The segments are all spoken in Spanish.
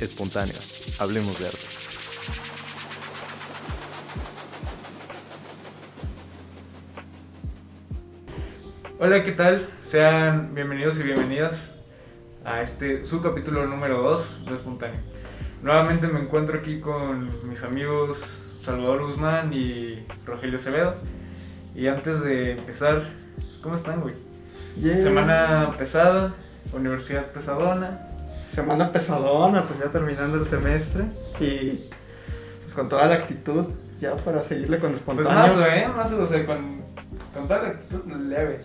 Espontáneo. Hablemos de arte. Hola, ¿qué tal? Sean bienvenidos y bienvenidas a este su capítulo número 2 de Espontáneo. Nuevamente me encuentro aquí con mis amigos Salvador Guzmán y Rogelio Acevedo. Y antes de empezar, ¿cómo están, güey? Yeah. Semana pesada, universidad pesadona. Semana pesadona, pues ya terminando el semestre y pues con toda la actitud ya para seguirle con Pues espontáneo. más, ¿eh? Más, o sea, con, con toda la actitud leve.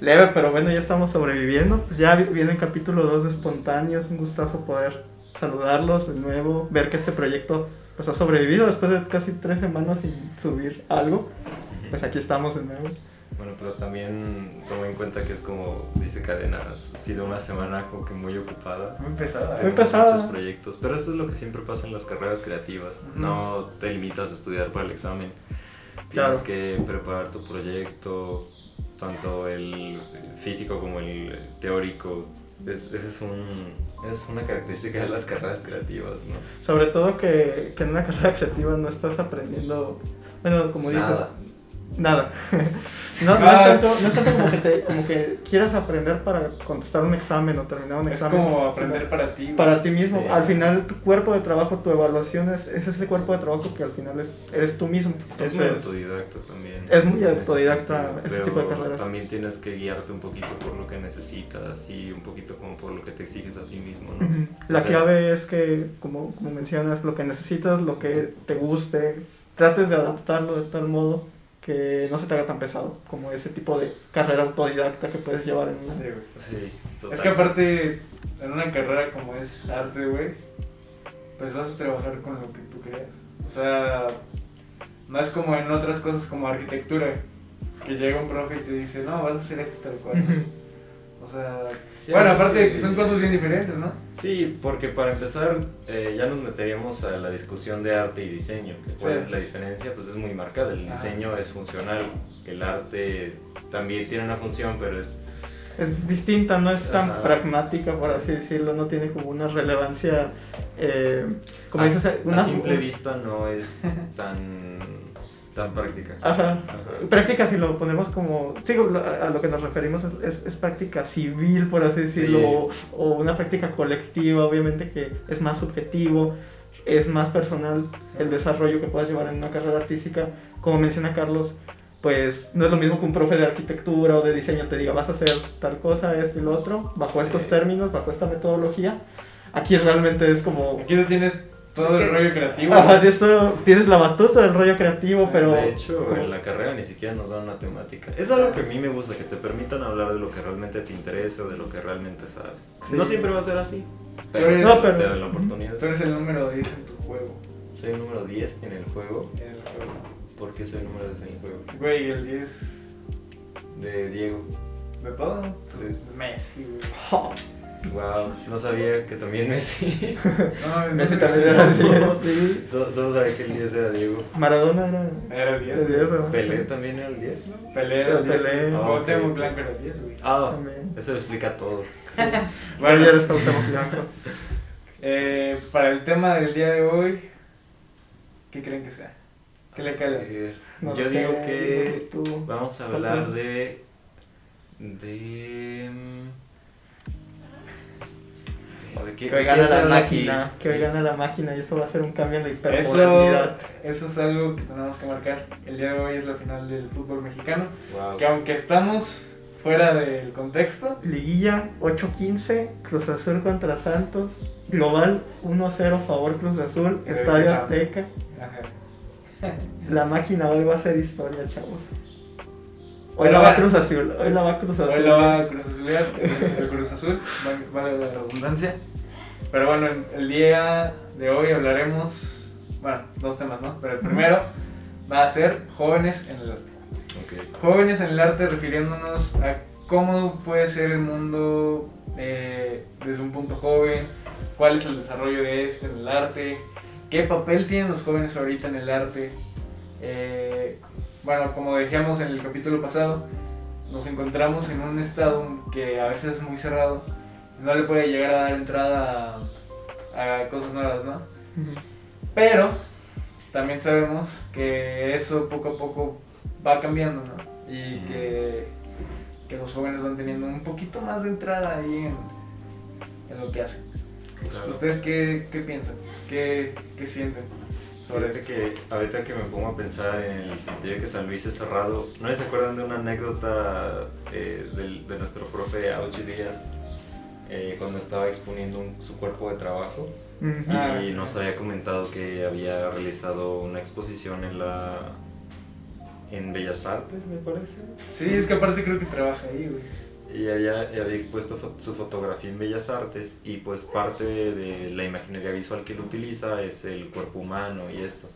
Leve, pero bueno, ya estamos sobreviviendo. Pues ya vi- viene el capítulo 2 de espontáneo, es un gustazo poder saludarlos de nuevo, ver que este proyecto pues ha sobrevivido después de casi tres semanas sin subir algo. Pues aquí estamos de nuevo. Bueno, pero también toma en cuenta que es como dice Cadena, ha sido una semana como que muy ocupada. Muy pesada. Muy ¿eh? Pesada. Muchos proyectos, pero eso es lo que siempre pasa en las carreras creativas. No te limitas a estudiar para el examen. Claro. Tienes que preparar tu proyecto, tanto el físico como el teórico. Es, ese es, un, es una característica de las carreras creativas, ¿no? Sobre todo que, que en una carrera creativa no estás aprendiendo, bueno, como dices, Nada. No, no, es tanto, no es tanto como, que te, como que quieras aprender para contestar un examen o terminar un Es examen. como aprender para ti. para ti mismo. Sí. Al final, tu cuerpo de trabajo, tu evaluación es, es ese cuerpo de trabajo que al final es, eres tú mismo. Es muy Entonces, autodidacta también. es muy autodidacta ese tipo de carreras. También tienes que guiarte un poquito por lo que necesitas y un poquito como por lo que te exiges a ti mismo, ¿no? Ujú. La O sea, clave es que, como, como mencionas, lo que necesitas, lo que te guste, trates de adaptarlo de tal modo que no se te haga tan pesado como ese tipo de carrera autodidacta que puedes llevar en una. Sí, güey. Sí, total. Es que aparte, en una carrera como es arte, güey, pues vas a trabajar con lo que tú creas. O sea, no es como en otras cosas como arquitectura, que llega un profe y te dice, no, vas a hacer esto tal cual. O sea, Sí, bueno, aparte que- son cosas bien diferentes, ¿no? Sí, porque para empezar eh, ya nos meteríamos a la discusión de arte y diseño. que ¿Cuál Sí. es la diferencia? Pues es muy marcada. El Ajá. diseño es funcional. El arte también tiene una función, pero es... Es distinta, no es tan Ajá. pragmática, por así decirlo, no tiene como una relevancia, eh, como a, dices, a simple vista no es tan, tan práctica. Ajá. Ajá. Práctica, si lo ponemos como. Sí, a lo que nos referimos es, es- es práctica civil, por así decirlo, Sí. o, o una práctica colectiva, obviamente que es más subjetivo, es más personal el desarrollo que puedas llevar en una carrera artística. Como menciona Carlos, pues no es lo mismo que un profe de arquitectura o de diseño te diga vas a hacer tal cosa, esto y lo otro, bajo Sí. estos términos, bajo esta metodología. Aquí realmente es como. Aquí tú tienes todo el rollo creativo. Ajá, de esto tienes la batuta del rollo creativo, Sí, pero. de hecho, en la carrera ni siquiera nos dan una temática. Es algo que a mí me gusta, que te permitan hablar de lo que realmente te interesa o de lo que realmente sabes. Sí. No siempre va a ser así, Pero eres- No, pero- te dan la oportunidad. Tú eres el número 10 en tu juego. Soy el número 10 en el juego. En el juego. ¿Por qué soy el número 10 en el juego? Güey, el 10 De Diego. de todo. Pues, Messi, güey. Wow, no sabía que también Messi. No, es Messi no, también era el 10, sí. solo, solo sabía que el 10 era Diego. Maradona era. Era el 10. El 10, güey. ¿verdad? Pelé también era el 10, ¿no? Pelé era el 10. Pelé. güey. Ah, Cuauhtémoc ok. Blanco era el 10, güey. Ah, También. eso explica todo. Bueno, ya eres Cuauhtémoc Blanco. eh, para el tema del día de hoy, ¿qué creen que sea? ¿Qué le cae? Eh, No Yo sé, digo que tú. vamos a ¿Cuál hablar tú? de. de. Que hoy gana la máquina. Que hoy gana la máquina y eso va a ser un cambio en la Eso, hipermodernidad. eso es algo que tenemos que marcar. El día de hoy es la final del fútbol mexicano. Wow. Que aunque estamos fuera del contexto, Liguilla 8-15, Cruz Azul contra Santos. Global 1-0 favor Cruz Azul. Estadio Azteca. ajá. La máquina hoy va a ser historia, chavos. Hoy la va Cruz Azul. Hoy la va Cruz Azul. Hoy la va a Cruz es el Cruz Azul, va- vale la redundancia. Pero bueno, el- día de hoy hablaremos, bueno, dos temas, ¿no? Pero el primero va a ser jóvenes en el arte. Ok. Jóvenes en el arte refiriéndonos a cómo puede ser el mundo eh, desde un punto joven, cuál es el desarrollo de este en el arte, qué papel tienen los jóvenes ahorita en el arte. Eh, bueno, como decíamos en el capítulo pasado, nos encontramos en un estado que a veces es muy cerrado, no le puede llegar a dar entrada a, a cosas nuevas, ¿no? Pero también sabemos que eso poco a poco va cambiando, ¿no? Y que, que los jóvenes van teniendo un poquito más de entrada ahí en, en lo que hacen. Claro. ¿Ustedes qué, qué piensan? ¿Qué, qué sienten que, ahorita que me pongo a pensar en el sentido de que San Luis es cerrado, ¿no se acuerdan de una anécdota eh, de, nuestro profe Auchi Díaz eh, cuando estaba exponiendo un- su cuerpo de trabajo? Ah, y sí. nos había comentado que había realizado una exposición en la en Bellas Artes, me parece. Sí, es que aparte creo que trabaja ahí, güey. Y había, había expuesto fo- su fotografía en Bellas Artes y pues parte de la imaginería visual que él utiliza es el cuerpo humano y esto.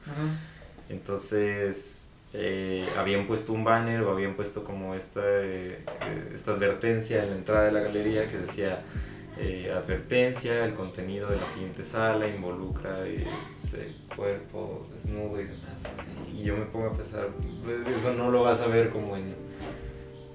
Entonces eh, habían puesto un banner o habían puesto como esta, eh, eh, esta advertencia en la entrada de la galería que decía eh, advertencia, el contenido de la siguiente sala involucra eh, ese cuerpo desnudo y demás. Y yo me pongo a pensar, pues, eso no lo vas a ver como en,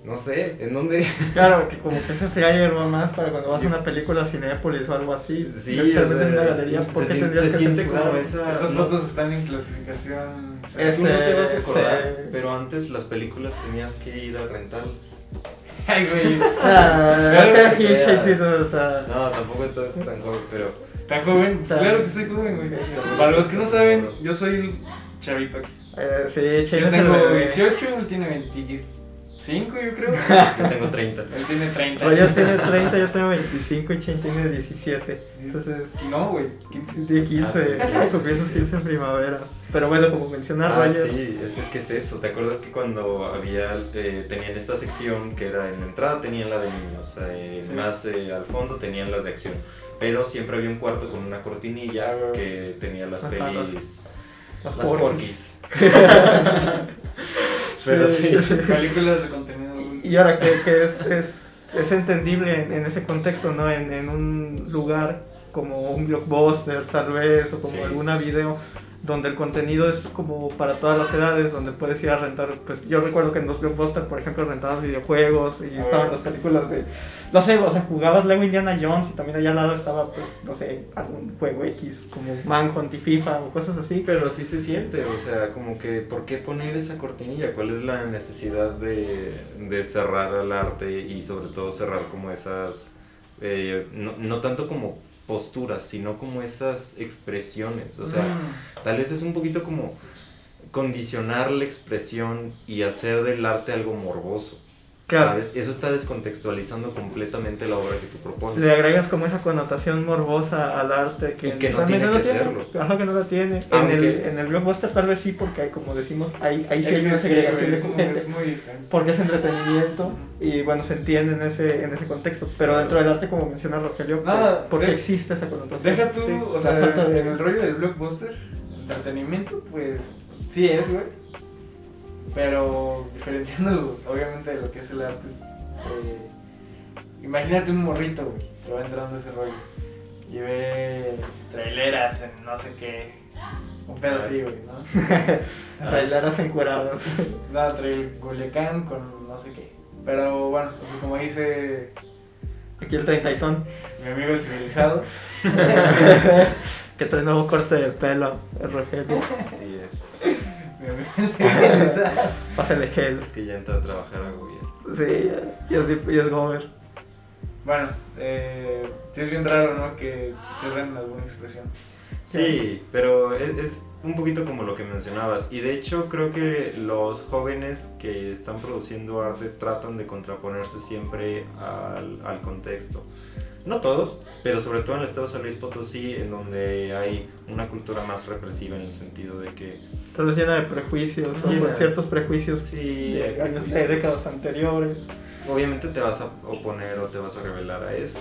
no sé, ¿en dónde? Claro, que como que ese flyer va más para cuando vas a una película a Cinépolis o algo así. Sí, necesariamente o sea, en una galería, ¿por se qué sien- tendrías se que siente como esa- Estas no. fotos están en clasificación. Es- Tú no te vas a Este, acordar, se- pero antes las películas tenías que ir a rentarlas. Ay, güey. Ah. No, tampoco estás tan joven, pero ¿Está joven? Está- Claro que soy joven, güey. Para los que no saben, yo soy el chavito aquí. Eh, sí, Yo tengo bebé. 18, él tiene 25, yo creo. yo tengo 30. Él tiene 30. Roger tiene 30, yo tengo 25 y Chain tiene 17. Entonces, No, güey, 15. tiene 15, Ah, sí, comienzas sí, sí. 15 en primavera. Pero bueno, como menciona Ah, Roger, sí, es, es que es eso. ¿Te acuerdas que cuando había eh, tenían esta sección que era en la entrada tenían la de niños, eh, Sí. más eh, al fondo tenían las de acción, pero siempre había un cuarto con una cortinilla que tenía las Las pelis, las las porquis. porquis. Pero sí. Películas de contenido. Y ahora que, que es, es, es entendible en, en ese contexto, ¿no? En, en un lugar como un blockbuster tal vez, o como Sí. alguna video donde el contenido es como para todas las edades, donde puedes ir a rentar, pues yo recuerdo que en los blockbusters, por ejemplo, rentabas videojuegos y Ah. estaban las películas de, no sé, o sea, jugabas Lego Indiana Jones y también allá al lado estaba, pues, no sé, algún juego X, como Manhunt y FIFA o cosas así. Pero sí se siente, o sea, como que, ¿por qué poner esa cortinilla? ¿Cuál es la necesidad de, de cerrar al arte y sobre todo cerrar como esas, eh, no, no tanto como posturas, sino como esas expresiones? O sea, Mm. tal vez es un poquito como condicionar la expresión y hacer del arte algo morboso, Claro. ¿sabes? Eso está descontextualizando completamente la obra que tú propones. Le agregas como esa connotación morbosa al arte que, Y que no tiene que tiene. serlo. Ajá, que no la tiene. En, el, en el blockbuster tal vez sí, porque hay, como decimos, hay, hay sí una segregación de gente. es muy diferente. Porque es entretenimiento y bueno, se entiende en ese, en ese contexto. Pero dentro del arte, como menciona Rogelio, pues, Nada, porque de- existe esa connotación. Deja tú, Sí, o sea, falta de- en el rollo del blockbuster, entretenimiento, pues sí es, güey. Pero diferenciándolo, obviamente, de lo que es el arte. eh, imagínate un morrito, güey, que va entrando a ese rollo. Y ve traileras en no sé qué. Un pedo así, güey, ¿no? Bailaras encuerados. No, trae el Culiacán con no sé qué. Pero bueno, o sea, como dice Aquí el treintón mi amigo el civilizado, que trae nuevo corte de pelo, el Rogelio. Así es. Pásale gel. Es que ya entra a trabajar a gobierno. Sí, y es, y es Gomer. Bueno, eh, sí es bien raro, ¿no? Que cierren alguna expresión. Sí, pero es, es un poquito como lo que mencionabas. Y de hecho creo que los jóvenes que están produciendo arte tratan de contraponerse siempre al, al contexto. No todos, pero sobre todo en el estado de San Luis Potosí, en donde hay una cultura más represiva en el sentido de que Tal vez llena de prejuicios, o Llena. con ciertos prejuicios Sí, de, años, prejuicios. de décadas anteriores. obviamente te vas a oponer o te vas a rebelar a eso.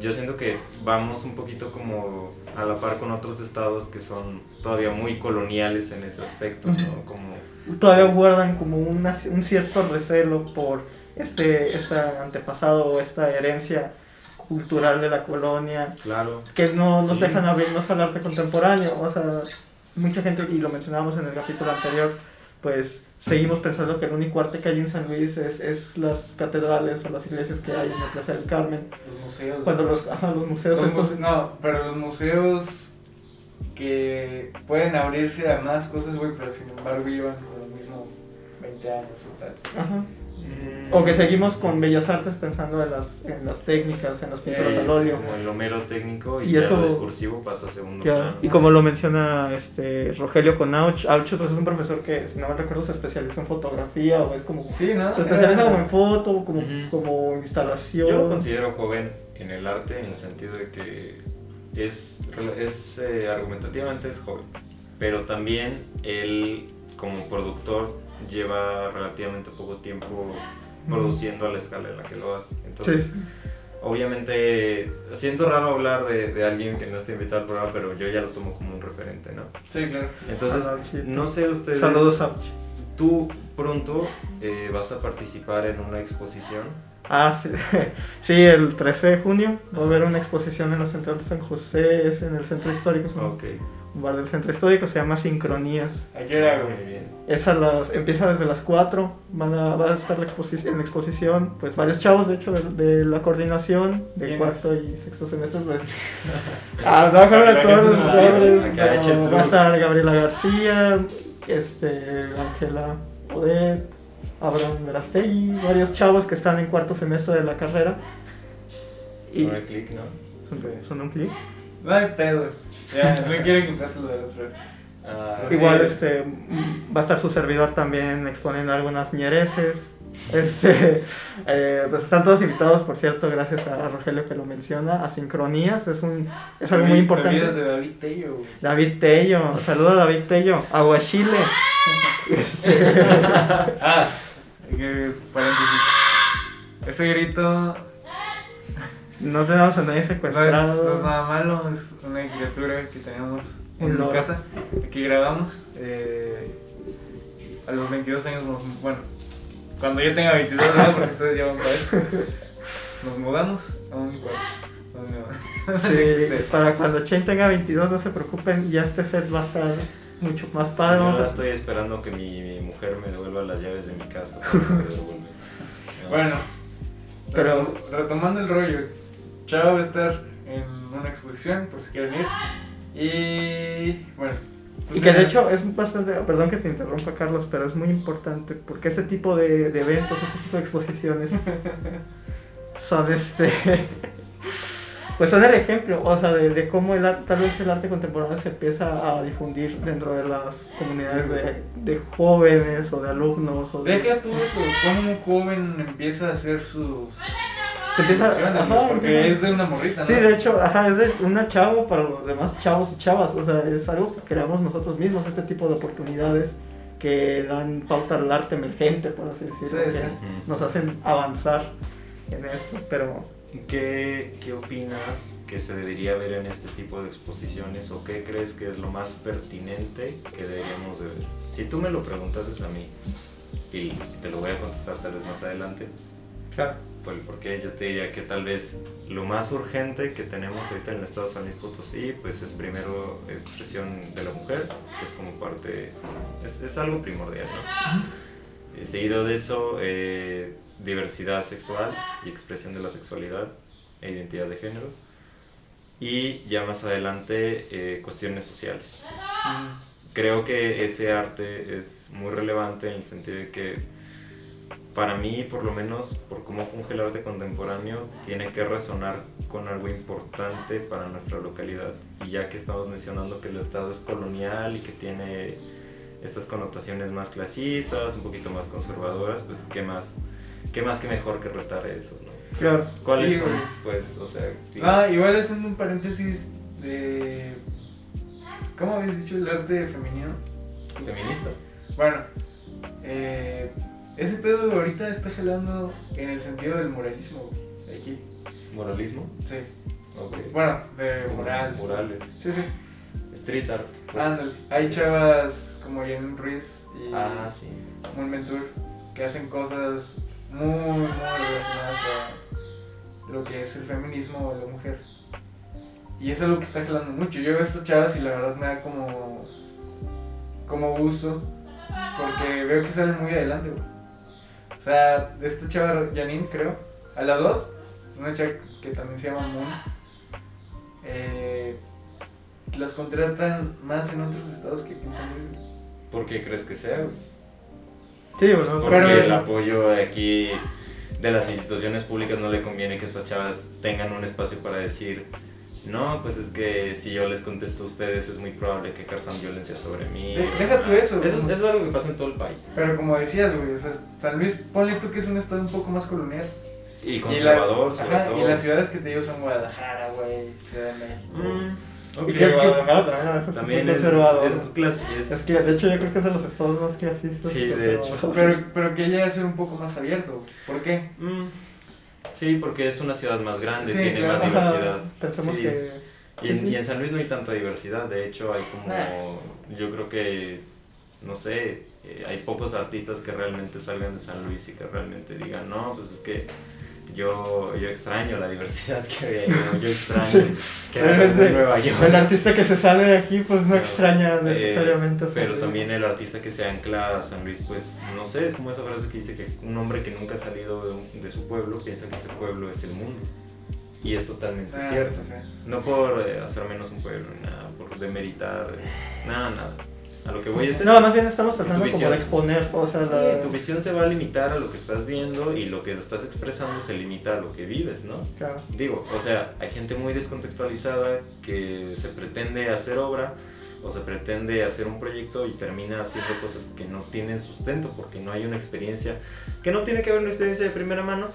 Yo siento que vamos un poquito como a la par con otros estados que son todavía muy coloniales en ese aspecto, ¿no? Como Todavía guardan como una- un cierto recelo por este, este antepasado o esta herencia cultural de la colonia Claro, que no nos Sí. dejan abrirnos al arte contemporáneo. O sea, mucha gente, y lo mencionábamos en el capítulo anterior, pues seguimos pensando que el único arte que hay en San Luis es, es las catedrales o las iglesias que hay en la Plaza del Carmen. Los museos. Cuando los, ajá, los museos Los estos- muse- no, pero los museos que pueden abrirse a más cosas, güey, pero sin embargo llevan lo mismo 20 años o tal. Ajá. O que seguimos con Bellas Artes pensando en las, en las técnicas, en las pinturas Sí, al óleo. Como el Homero técnico y, Y ya es como- lo discursivo pasa a segundo Ya, plano. y como lo menciona este Rogelio con Auch, Auch pues, es un profesor que, si no me recuerdo, se especializa en fotografía o es como... Sí, ¿no? Se especializa como en foto, como, Ujú. como instalación. Yo lo considero joven en el arte en el sentido de que es, es eh, argumentativamente es joven, pero también él como productor lleva relativamente poco tiempo produciendo a la escala en la que lo hace. Entonces, Sí, obviamente, siento raro hablar de, de alguien que no está invitado al programa, pero yo ya lo tomo como un referente, ¿no? Sí, claro. Entonces, Ah, sí. no sé ustedes... Saludos Auch. Tú pronto eh, vas a participar en una exposición. Ah, sí. sí, el 13 de junio va a haber una exposición en la Central de San José, es en el Centro Histórico, un, Ok. Un bar del Centro Histórico, se llama Sincronías. Ayer era, Muy güey. bien. Es a las, empieza desde las 4, van a, va a estar la exposi- en la exposición, pues varios chavos, de hecho, de, de la coordinación, de cuarto y sexto semestre, pues... claro, La todos los no, va a estar Gabriela García, este, Ángela Odette, Abraham Verastegui, varios chavos que están en cuarto semestre de la carrera. Y Sobre clic, ¿no? son, Sí. son un clic. No hay pedo. Ya, no quiero que pase lo de otra vez. Ah, Sí. Igual este va a estar su servidor también exponiendo algunas ñereces. Este, eh, pues están todos invitados, por cierto, gracias a Rogelio que lo menciona, a Sincronías, es un es algo muy importante. de David Tello, güey. David Tello, saluda a David Tello, Aguachile. Este, Ah, que, paréntesis. Ese grito no tenemos a nadie no es, secuestrado. no es nada malo, es una criatura que tenemos en loro. casa. Aquí grabamos. eh, a los 22 años nos. Bueno, cuando yo tenga 22 años, porque ustedes ya van para eso, nos mudamos a un cuarto. no- Sí, para cuando Chen tenga 22, no se preocupen, ya este set va a estar mucho más padre. Yo estoy esperando que mi, mi mujer me devuelva las llaves de mi casa. Bueno, pero retomando el rollo, Chao va a estar en una exposición por si quieren ir. Y bueno. tú Y que de hecho es bastante, perdón que te interrumpa Carlos, pero es muy importante porque este tipo de, de eventos, este tipo de exposiciones son este, pues son el ejemplo, o sea, de, de cómo el tal vez el arte contemporáneo se empieza a difundir dentro de las comunidades Sí. de, de jóvenes o de alumnos o de... Deja tú eso, cómo un joven empieza a hacer sus Se empieza- ajá, porque es de una morrita, ¿no? Sí, de hecho, ajá, es de una chavo para los demás chavos y chavas. O sea, es algo que creamos nosotros mismos, este tipo de oportunidades que dan pauta al arte emergente, por así decirlo, Sí, que sí. nos hacen avanzar en esto. Pero ¿Qué, ¿Qué opinas que se debería ver en este tipo de exposiciones o qué crees que es lo más pertinente que deberíamos de ver? Si tú me lo preguntases a mí y te lo voy a contestar tal vez más adelante, claro, por el porqué, yo te diría que tal vez lo más urgente que tenemos ahorita en el estado de San Luis Potosí, pues es primero expresión de la mujer, que es como parte, es, es algo primordial, ¿no? Eh, Seguido de eso, eh, diversidad sexual y expresión de la sexualidad e identidad de género. Y ya más adelante, eh, cuestiones sociales. Creo que ese arte es muy relevante en el sentido de que para mí, por lo menos, por cómo funge el arte contemporáneo, tiene que resonar con algo importante para nuestra localidad. Y ya que estamos mencionando que el Estado es colonial y que tiene estas connotaciones más clasistas, un poquito más conservadoras, pues qué más, qué más que mejor que retar eso, ¿no? claro. ¿Cuáles Sí, son, güey. pues, o sea, Ah, igual haciendo un paréntesis de... ¿Cómo habías dicho el arte femenino? feminista? Bueno, eh, ese pedo ahorita está jalando en el sentido del moralismo, güey, aquí. ¿Moralismo? Sí. Ok. Bueno, de murales. pues. Murales. Sí, sí. Street art. pues. Ándale. Hay chavas como Janine Ruiz y Ah, sí. Moon Mentur que hacen cosas muy, muy relacionadas a lo que es el feminismo o la mujer. Y eso es lo que está jalando mucho. Yo veo a estas chavas y la verdad me da como, como gusto porque veo que salen muy adelante, güey. O sea, esta chava Janine, creo, a las dos, una chava que también se llama Moon, eh, las contratan más en otros estados que aquí en San Luis. ¿Por qué crees que sea? güey? Sí, bueno, Porque Pero- el apoyo de aquí de las instituciones públicas no le conviene que estas chavas tengan un espacio para decir, no, pues es que si yo les contesto a ustedes es muy probable que ejerzan violencia sobre mí. De- deja tú eso, Eso, eso es algo que pasa en todo el país. Pero como decías, güey, o sea, San Luis, ponle tú que es un estado un poco más colonial. Y Y conservador, las, sobre ajá, todo. y las ciudades que te digo son Guadalajara, güey, Ciudad de México. Mm, Y ok. que Guadalajara también, También es, conservador. es, clase- es- Es que de hecho yo creo que es de los estados más clasistas. Sí, y de hecho. Pero, pero que llega a ser un poco más abierto. ¿Por qué? Mm, sí, porque es una ciudad más grande, Sí, tiene claro. más diversidad. Pensemos Sí. que. Y en, y en San Luis no hay tanta diversidad, de hecho hay como, Nah. yo creo que, no sé, eh, hay pocos artistas que realmente salgan de San Luis y que realmente digan, no, pues es que yo, yo extraño la diversidad que ¿no? yo extraño Sí. que Realmente, en Nueva York. El artista que se sale de aquí, pues no extraña Eh, necesariamente. pero también el artista que se ancla a San Luis, pues no sé, es como esa frase que dice que un hombre que nunca ha salido de, su pueblo piensa que ese pueblo es el mundo. Y es totalmente Ah, cierto. sí, sí. No por eh, hacer menos un pueblo, ni nada, por demeritar, eh, nada, nada. A lo que voy es No, más bien estamos Tu tratando como de exponer, sea, Sí, la... tu visión se va a limitar a lo que estás viendo y lo que estás expresando se limita a lo que vives, ¿no? Claro. Digo, o sea, hay gente muy descontextualizada que se pretende hacer obra o se pretende hacer un proyecto y termina haciendo cosas que no tienen sustento porque no hay una experiencia, que no tiene que haber una experiencia de primera mano,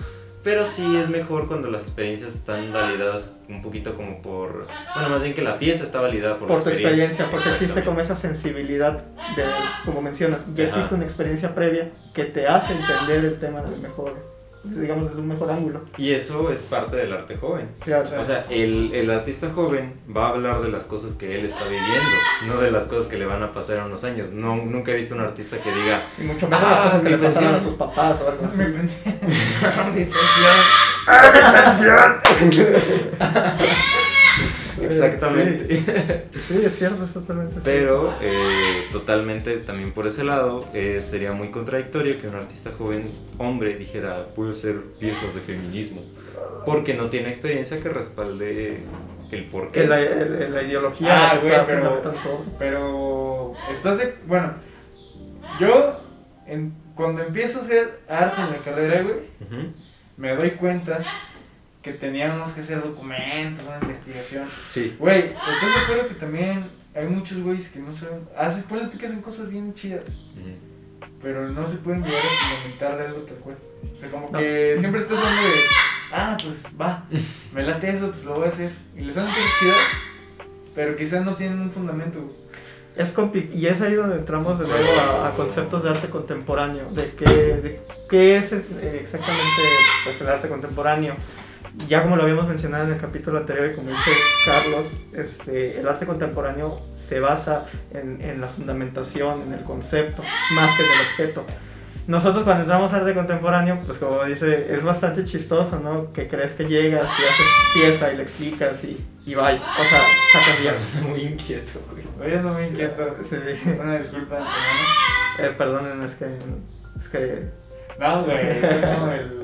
pero sí es mejor cuando las experiencias están validadas un poquito como por, bueno, más bien que la pieza está validada por, Por tu experiencia, porque existe como esa sensibilidad de, como mencionas, ya Ajá. existe una experiencia previa que te hace entender el tema del mejor, digamos, desde un mejor ángulo. Y eso es parte del arte joven. Claro. O sea, el, el artista joven va a hablar de las cosas que él está viviendo, no de las cosas que le van a pasar en unos años. No, nunca he visto un artista que diga, y mucho menos Ah, las cosas que le pasaron a sus papás o algo así. Mi Exactamente. Sí, es cierto, es totalmente cierto. Pero eh, totalmente también por ese lado eh, sería muy contradictorio que un artista joven hombre dijera puedo hacer piezas de feminismo porque no tiene experiencia que respalde el porqué. La, ideología Ah, güey, pero-. Pero estás de... Bueno, yo en- cuando empiezo a hacer arte en la carrera, güey, me doy cuenta que teníamos que hacer documentos, una investigación. Sí. Güey, ¿estás de acuerdo que también hay muchos güeyes que no saben... Hacen, ponle tú que hacen cosas bien chidas, pero no se pueden llegar a fundamentar de algo tal cual. O sea, como No. que siempre estás hablando de... Ah, pues va, me late eso, pues lo voy a hacer. Y les salen cosas chidas, pero quizás no tienen un fundamento, güey. Es y es ahí donde entramos de nuevo a, a conceptos de arte contemporáneo, de qué, de qué es eh, exactamente pues, el arte contemporáneo. Ya como lo habíamos mencionado en el capítulo anterior y como dice Carlos, este, el arte contemporáneo se basa en, en la fundamentación, en el concepto, más que en el objeto. Nosotros cuando entramos a arte contemporáneo, pues como dice, es bastante chistoso, ¿no? Que crees que llegas y haces pieza y le explicas y, y bye. O sea, sacas bien. Muy inquieto, güey. Oye, no me inquieto. Sí. Una disculpa, hermano. Eh, perdonen, es que. Es que. No, güey, no, el.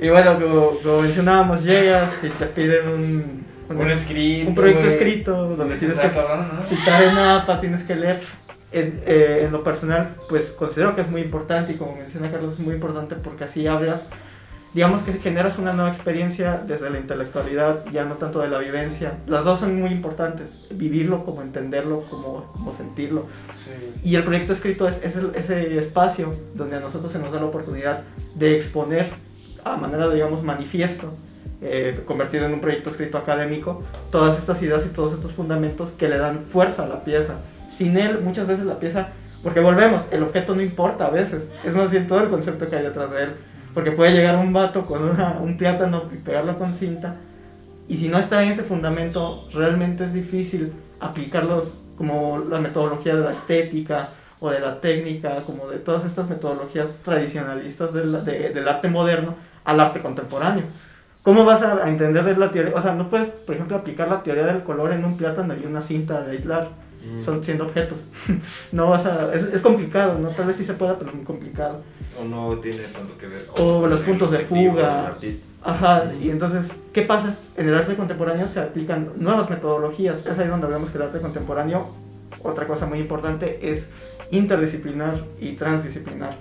Y bueno, como, como mencionábamos, llegas y te piden un, un, Un escrito. un proyecto güey. escrito donde tienes "Ah, que cabrón, ¿no? citar en APA, tienes que leer. En, eh, en lo personal, pues considero que es muy importante y como menciona Carlos, es muy importante porque así hablas, digamos que generas una nueva experiencia desde la intelectualidad, ya no tanto de la vivencia. Las dos son muy importantes, vivirlo como entenderlo, como, como sentirlo. Sí. Y el proyecto escrito es, es el- ese espacio donde a nosotros se nos da la oportunidad de exponer a manera, digamos, manifiesto, eh, convertido en un proyecto escrito académico, todas estas ideas y todos estos fundamentos que le dan fuerza a la pieza. Sin él, muchas veces la pieza, porque volvemos, el objeto no importa a veces, es más bien todo el concepto que hay detrás de él. Porque puede llegar un vato con una- un plátano y pegarlo con cinta, y si no está en ese fundamento, realmente es difícil aplicarlos como la metodología de la estética o de la técnica, como de todas estas metodologías tradicionalistas del, de- del arte moderno al arte contemporáneo. ¿Cómo vas a, entender la teoría? O sea, no puedes, por ejemplo, aplicar la teoría del color en un plátano y una cinta de aislar. Mm. son siendo objetos. no vas a, es, es complicado, ¿no? Tal vez sí se pueda, pero es muy complicado. O no tiene tanto que ver O los el puntos de fuga. Ajá, y entonces, ¿qué pasa? En el arte contemporáneo se aplican nuevas metodologías. Es ahí donde vemos que el arte contemporáneo, otra cosa muy importante, es interdisciplinar y transdisciplinar.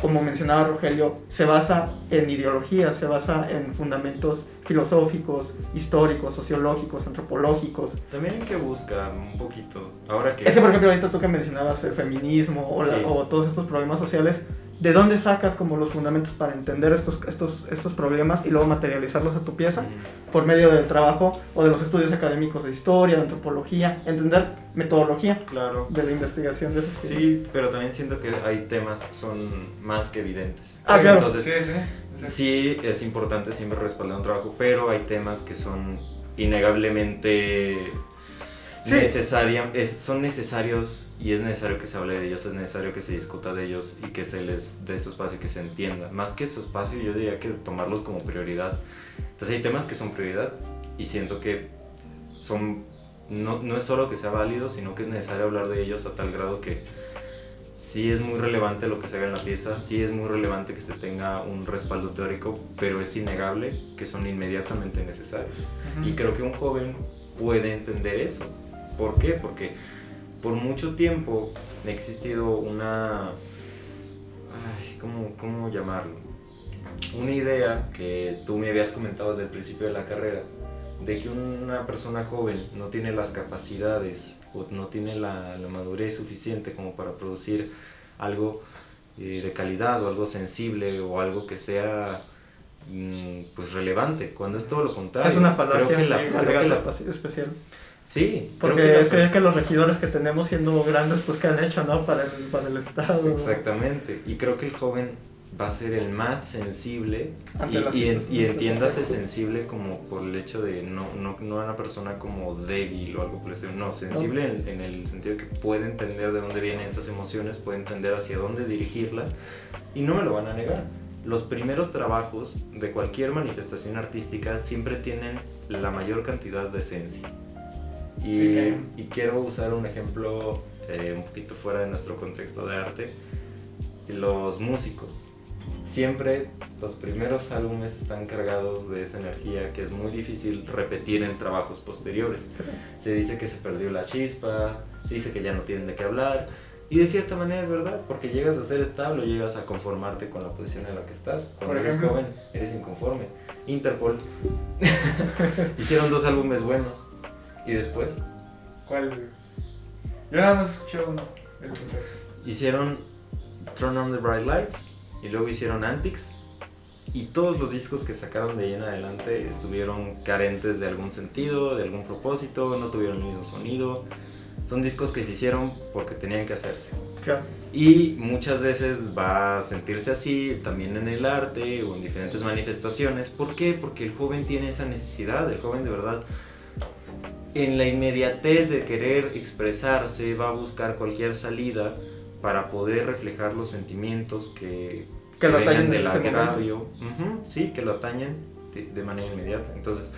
Como mencionaba Rogelio, se basa en ideologías, se basa en fundamentos filosóficos, históricos, sociológicos, antropológicos. También hay que buscar un poquito. Ahora que. Ese, por ejemplo, ahorita tú que mencionabas el feminismo o, la- Sí. o todos estos problemas sociales, ¿de dónde sacas como los fundamentos para entender estos, estos, estos problemas y luego materializarlos a tu pieza? Por medio del trabajo o de los estudios académicos de historia, de antropología, entender metodología Claro. de la investigación de esos Sí, pero también siento que hay temas que son más que evidentes. Ah, claro. Entonces, Sí, sí. sí. sí es importante siempre respaldar un trabajo, pero hay temas que son innegablemente Sí. necesaria- es- son necesarios y es necesario que se hable de ellos, es necesario que se discuta de ellos y que se les dé su espacio y que se entienda. Más que su espacio, yo diría que tomarlos como prioridad. Entonces hay temas que son prioridad y siento que son no, no es solo que sea válido, sino que es necesario hablar de ellos a tal grado que sí es muy relevante lo que se haga en la pieza, sí es muy relevante que se tenga un respaldo teórico, pero es innegable que son inmediatamente necesarios. Ujú. Y creo que un joven puede entender eso. ¿Por qué? Porque por mucho tiempo ha existido una... Ay, ¿cómo, ¿Cómo llamarlo? Una idea que tú me habías comentado desde el principio de la carrera, de que una persona joven no tiene las capacidades o no tiene la, la madurez suficiente como para producir algo eh, de calidad o algo sensible o algo que sea mm, pues relevante, cuando es todo lo contrario. Es una Creo falacia que la- sí, creo que la espacio especial. Sí, creo Porque que es que, es que los regidores que tenemos siendo grandes, pues que han hecho, ¿no? Para el, para el Estado. Exactamente, y creo que el joven va a ser el más sensible Ante y, y, en- y entiéndase sensible como por el hecho de no, no, no una persona como débil o algo por el estilo, no, sensible en, en el sentido de que puede entender de dónde vienen esas emociones, puede entender hacia dónde dirigirlas y no me lo van a negar. Los primeros trabajos de cualquier manifestación artística siempre tienen la mayor cantidad de esencia. Y, Sí, y quiero usar un ejemplo eh, un poquito fuera de nuestro contexto de arte. Los músicos. Siempre los primeros álbumes están cargados de esa energía que es muy difícil repetir en trabajos posteriores. Se dice que se perdió la chispa, se dice que ya no tienen de qué hablar. Y de cierta manera es verdad, porque llegas a ser estable, llegas a conformarte con la posición en la que estás. Cuando Por eres joven, eres inconforme. Interpol hicieron dos álbumes buenos. Y después ¿Cuál? Yo nada más escuché uno. el hicieron Turn on the Bright Lights y luego hicieron Antics. Y todos los discos que sacaron de ahí en adelante estuvieron carentes de algún sentido, de algún propósito, no tuvieron el mismo sonido. Son discos que se hicieron porque tenían que hacerse. Claro. Y muchas veces va a sentirse así también en el arte o en diferentes manifestaciones. ¿Por qué? Porque el joven tiene esa necesidad, el joven de verdad en la inmediatez de querer expresarse va a buscar cualquier salida para poder reflejar los sentimientos que, Que lo atañen del agravio. Sí, que lo atañen de, de manera inmediata. Entonces,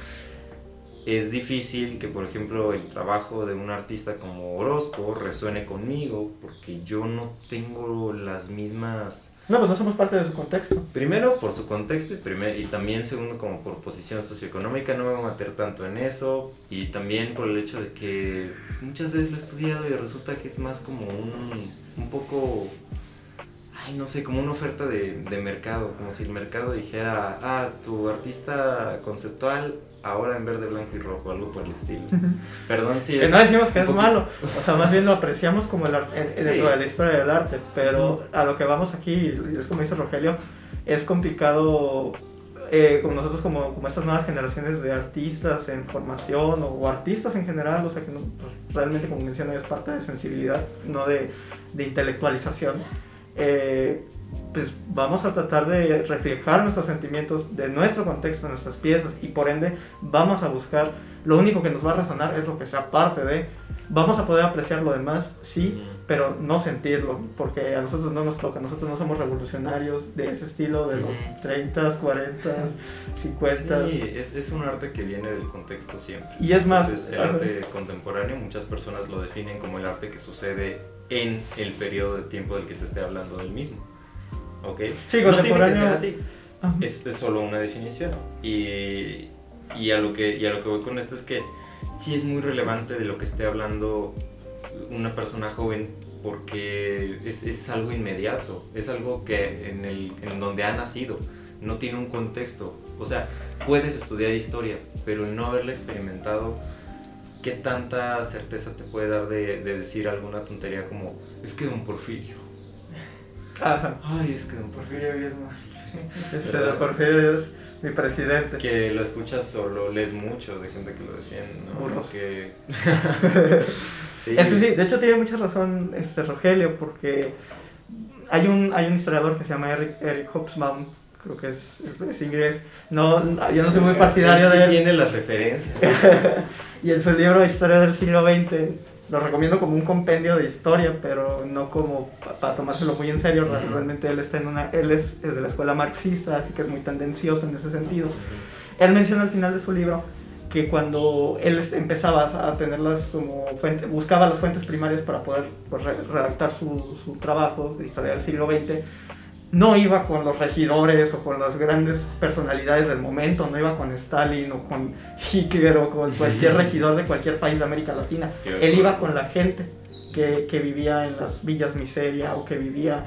es difícil que, por ejemplo, el trabajo de un artista como Orozco resuene conmigo porque yo no tengo las mismas... No, pues no somos parte de su contexto. Primero, por su contexto y, primer, y también, segundo, como por posición socioeconómica, no me voy a meter tanto en eso. Y también por el hecho de que muchas veces lo he estudiado y resulta que es más como un, un poco, ay, no sé, como una oferta de, de mercado. Como si el mercado dijera, ah, tu artista conceptual ahora en verde, blanco y rojo, algo por el estilo. Perdón si Que es... no decimos que es poquito- malo, o sea, más bien lo apreciamos como el, ar- en- Sí. dentro de la historia del arte, pero a lo que vamos aquí, y es como dice Rogelio, es complicado, eh, como nosotros como, como estas nuevas generaciones de artistas en formación o, o artistas en general, o sea, que no- pues, realmente como mencioné es parte de sensibilidad, no de, de intelectualización, eh, pues vamos a tratar de reflejar nuestros sentimientos de nuestro contexto, de nuestras piezas, y por ende vamos a buscar lo único que nos va a resonar es lo que sea parte de. Vamos a poder apreciar lo demás, sí, pero no sentirlo, porque a nosotros no nos toca, nosotros no somos revolucionarios de ese estilo de los Ujú. 30, 40, 50. Sí, es, es un arte que viene del contexto siempre. Y es más, Entonces, el arte contemporáneo, muchas personas lo definen como el arte que sucede en el periodo de tiempo del que se esté hablando del mismo. ¿Ok? Sí, no tiene que ser así. Es, es solo una definición. Y, y, a lo que, y a lo que voy con esto es que sí es muy relevante de lo que esté hablando una persona joven porque es, es algo inmediato, es algo que en, el, en donde ha nacido, no tiene un contexto. O sea, puedes estudiar historia, pero el no haberla experimentado, ¿qué tanta certeza te puede dar de, de decir alguna tontería como, es que don Porfirio? Ajá. Ay, es que don Porfirio. Viesma. Este, ¿Verdad? Porfirio es mi presidente. Que lo escuchas o lo lees mucho de gente que lo defiende, ¿no? Burros. Que... sí. Es que sí, de hecho tiene mucha razón este Rogelio, porque hay un, hay un historiador que se llama Eric, Eric Hobsbawm, creo que es, es inglés. No, yo no soy muy partidario Él sí de él. tiene las referencias. Y en su libro Historia del siglo XX lo recomiendo como un compendio de historia, pero no como para tomárselo muy en serio. Realmente él está en una, él es, es de la escuela marxista, así que es muy tendencioso en ese sentido. Él menciona al final de su libro que cuando él empezaba a tenerlas como fuente, buscaba las fuentes primarias para poder pues, re- redactar su, su trabajo de historia del siglo XX, no iba con los regidores o con las grandes personalidades del momento, no iba con Stalin o con Hitler o con cualquier regidor de cualquier país de América Latina. Él iba con la gente que, que vivía en las villas miseria o que vivía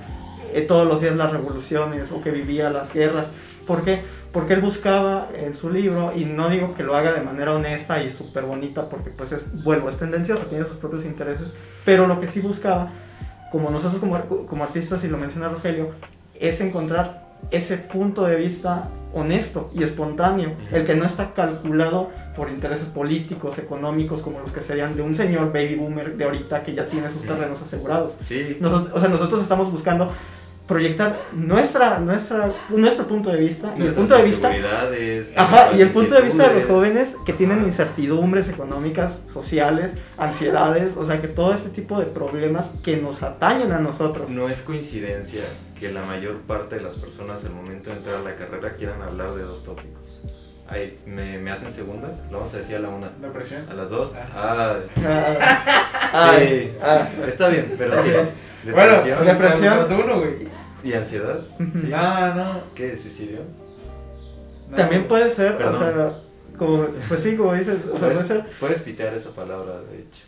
eh, todos los días las revoluciones o que vivía las guerras. ¿Por qué? Porque él buscaba en su libro, y no digo que lo haga de manera honesta y súper bonita, porque pues es, vuelvo, es tendencioso, tiene sus propios intereses, pero lo que sí buscaba, como nosotros como, como artistas, y lo menciona Rogelio, es encontrar ese punto de vista honesto y espontáneo, el que no está calculado por intereses políticos, económicos, como los que serían de un señor baby boomer de ahorita que ya tiene sus terrenos asegurados. Sí. Nosotros, o sea, nosotros estamos buscando proyectar nuestra, nuestra, nuestro punto de vista y el punto de vista Ajá, y el punto de vista de los jóvenes que tienen incertidumbres económicas, sociales, ansiedades, o sea, que todo este tipo de problemas que nos atañen a nosotros. No es coincidencia que la mayor parte de las personas al momento de entrar a la carrera quieran hablar de dos tópicos. Ay, ¿me, me hacen segunda? Lo vamos a decir a la una. Depresión. ¿A las dos? Ah. Ah, Ah, sí. ay, ah. Está bien, pero sí. Bueno, Depresión depresión. falta uno, güey. y ansiedad. Sí. Ah, no. ¿Qué? ¿Suicidio? no. También puede ser, Perdón. o sea, como, pues sí, como dices, o sea, Puedes, puede ser, puedes pitear esa palabra, de hecho.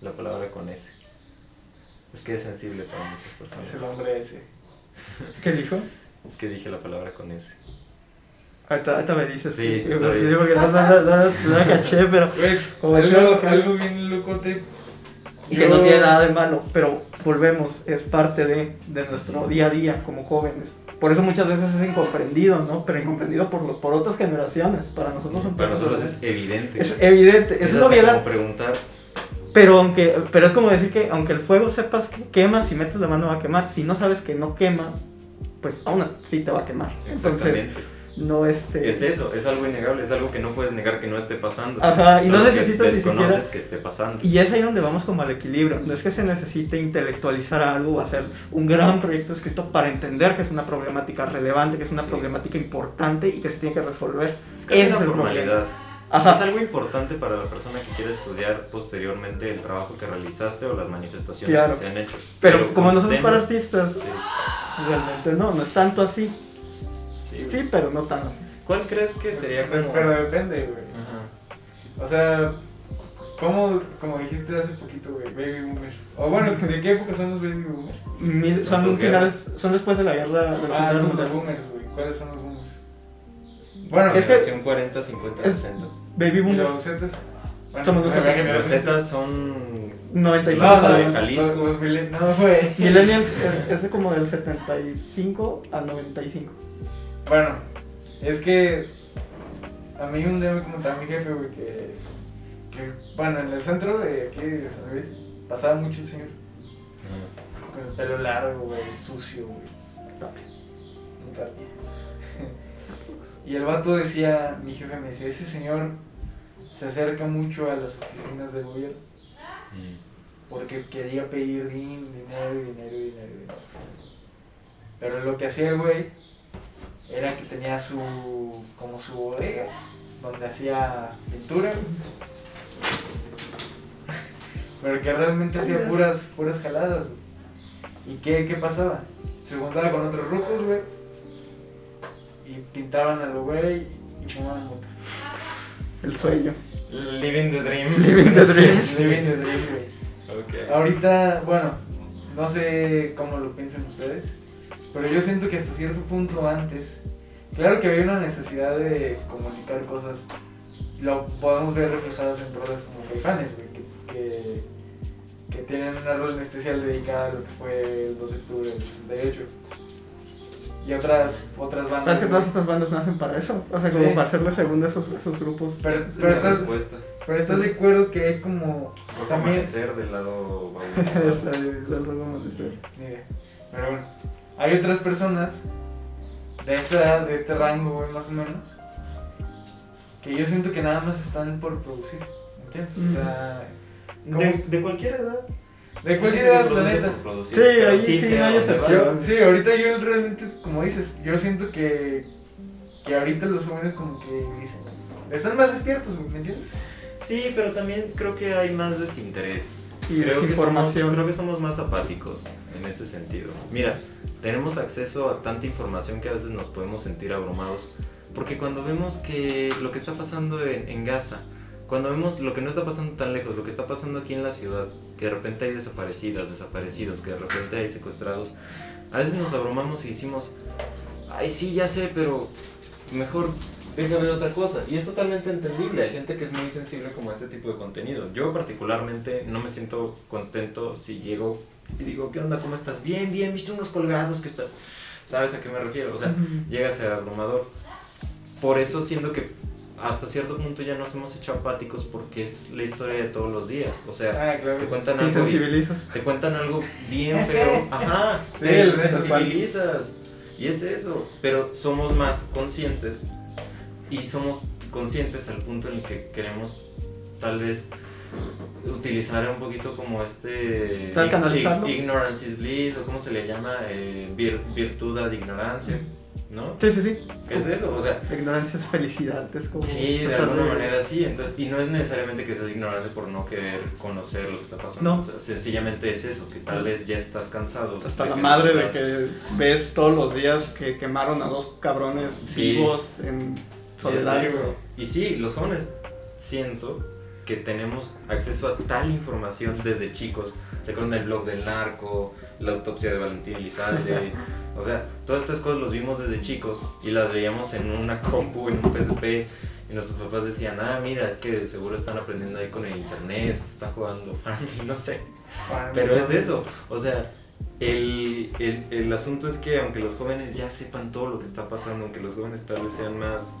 La palabra con S. Es que es sensible para muchas personas. Es el hombre ese. ¿qué dijo? Es que dije la palabra con S. Ahorita, ahorita me dices. Sí, sí, está bien. porque no, no, no, no, no la caché, pero... Güey, Como algo, decía- algo bien locote. Y que no tiene nada de malo, pero volvemos, es parte de, de nuestro día a día como jóvenes. Por eso muchas veces es incomprendido, ¿no? Pero incomprendido por, lo- por otras generaciones. Para nosotros Para nosotros es evidente. es evidente, es, Es una obviedad, como preguntar. Pero aunque pero es como decir que aunque el fuego sepas que quema, si metes la mano va a quemar. Si no sabes que no quema, pues aún así te va a quemar. Entonces, no este Es eso, es algo innegable, es algo que no puedes negar que no esté pasando. Ajá, y no algo que necesitas ni desconoces siquiera- que esté pasando. Y es ahí donde vamos como al equilibrio. No es que se necesite intelectualizar algo o hacer un gran proyecto escrito para entender que es una problemática relevante, que es una Sí. problemática importante y que se tiene que resolver. Es Ese una es el formalidad. Ajá. Es algo importante para la persona que quiere estudiar posteriormente el trabajo que realizaste o las manifestaciones Claro. que se han hecho. Pero, como nosotros para artistas, Sí, realmente no, no es tanto así. sí. Sí, pero no tan así. ¿Cuál crees que sería Pero, como.? pero depende, güey. Ajá. O sea, ¿cómo, como dijiste hace poquito, güey, baby boomer? O bueno, ¿de qué época son los baby boomers? Mil- Son son, posguerras. finales, son después de la guerra de la Ah, los boomers, güey. ¿Cuáles son los boomers? Bueno, Es que- Generación 40, 50, es- 60. Baby ¿y Boomer, los zetas? Bueno, nosotros. generación Los Z. Z son. 95 No, no. Jalisco. los, los milen- no, güey. Millennials es, es como del 75 al 95. Bueno, es que a mí un día me comentaba mi jefe, güey, que, que, bueno, en el centro de aquí de San Luis pasaba mucho un señor con el pelo largo, güey, sucio, güey. Un trapi. Y el vato decía, mi jefe me decía, ese señor se acerca mucho a las oficinas del gobierno. Mm. porque quería pedir din- dinero, y dinero, y dinero, y dinero. Pero lo que hacía el güey era que tenía su, como su bodega, donde hacía pintura. Pero que realmente hacía puras, puras jaladas, güey. ¿Y qué, qué pasaba? Se juntaba con otros rucos, güey. Y pintaban a lo güey y fumaban mota. El sueño. Living the dream. Living the dreams. Living the dream, güey. Ok. Ahorita, bueno, no sé cómo lo piensan ustedes, pero yo siento que hasta cierto punto antes, claro que había una necesidad de comunicar cosas, lo podemos ver reflejadas en rolas como Caifanes, güey, que, que, que tienen una rola en especial dedicada a lo que fue el 2 de octubre del 68. Y otras, otras bandas. Parece que todas estas bandas nacen para eso. O sea, como para hacerle segunda a esos, esos grupos. Pero, Es pero estás, respuesta. pero estás de acuerdo que hay como Rojo también amanecer del lado amanecer. Pero bueno, hay otras personas de esta edad, de este rango, más o menos, que yo siento que nada más están por producir. ¿Entiendes? O sea, de, de cualquier edad. De cualquier Hay gente edad, que la produce neta. por producir, Sí, pero ahí sí sé no hay excepción. Sí, ahorita yo realmente, como dices, yo siento que, que ahorita los jóvenes como que dicen, están más despiertos, ¿me entiendes? Sí, pero también creo que hay más desinterés. Y creo que, somos, desinformación. creo que somos más apáticos en ese sentido. Mira, tenemos acceso a tanta información que a veces nos podemos sentir abrumados. Porque cuando vemos que lo que está pasando en, en Gaza, cuando vemos lo que no está pasando tan lejos, lo que está pasando aquí en la ciudad, que de repente hay desaparecidas, desaparecidos, que de repente hay secuestrados, a veces nos abrumamos y decimos, ay sí, ya sé, pero mejor deja ver otra cosa. Y es totalmente entendible, hay gente que es muy sensible como a este tipo de contenido. Yo particularmente no me siento contento si llego y digo, ¿qué onda? ¿Cómo estás? Bien, bien, viste unos colgados que están... ¿Sabes a qué me refiero? O sea, llega a ser abrumador. Por eso siento que hasta cierto punto ya nos hemos hecho apáticos porque es la historia de todos los días. O sea, Ah, claro. te cuentan algo bien, te cuentan algo bien feo. Ajá, Sí, te sensibilizas. Y es eso. Pero somos más conscientes. Y somos conscientes al punto en el que queremos tal vez utilizar un poquito como este ignorance is bliss o cómo se le llama Eh, vir- virtud ad ignorancia ¿no? Sí, sí, sí. ¿qué es eso? o sea La ignorancia es felicidad. Es como. Sí, de alguna manera sí. Entonces, y no es necesariamente que seas ignorante por no querer conocer lo que está pasando. No. O sea, sencillamente es eso, que tal vez ya estás cansado. Hasta la madre de que ves todos los días que quemaron a dos cabrones Sí. vivos en Es Solidario. eso. Y sí, los jóvenes siento que tenemos acceso a tal información desde chicos. ¿Se acuerdan del blog del narco? La autopsia de Valentín Elizalde. o sea, todas estas cosas los vimos desde chicos y las veíamos en una compu, en un PSP. Y nuestros papás decían, ah, mira, es que seguro están aprendiendo ahí con el internet, están jugando Farmville", no sé. Pero es eso, o sea, el, el, el asunto es que aunque los jóvenes ya sepan todo lo que está pasando, aunque los jóvenes tal vez sean más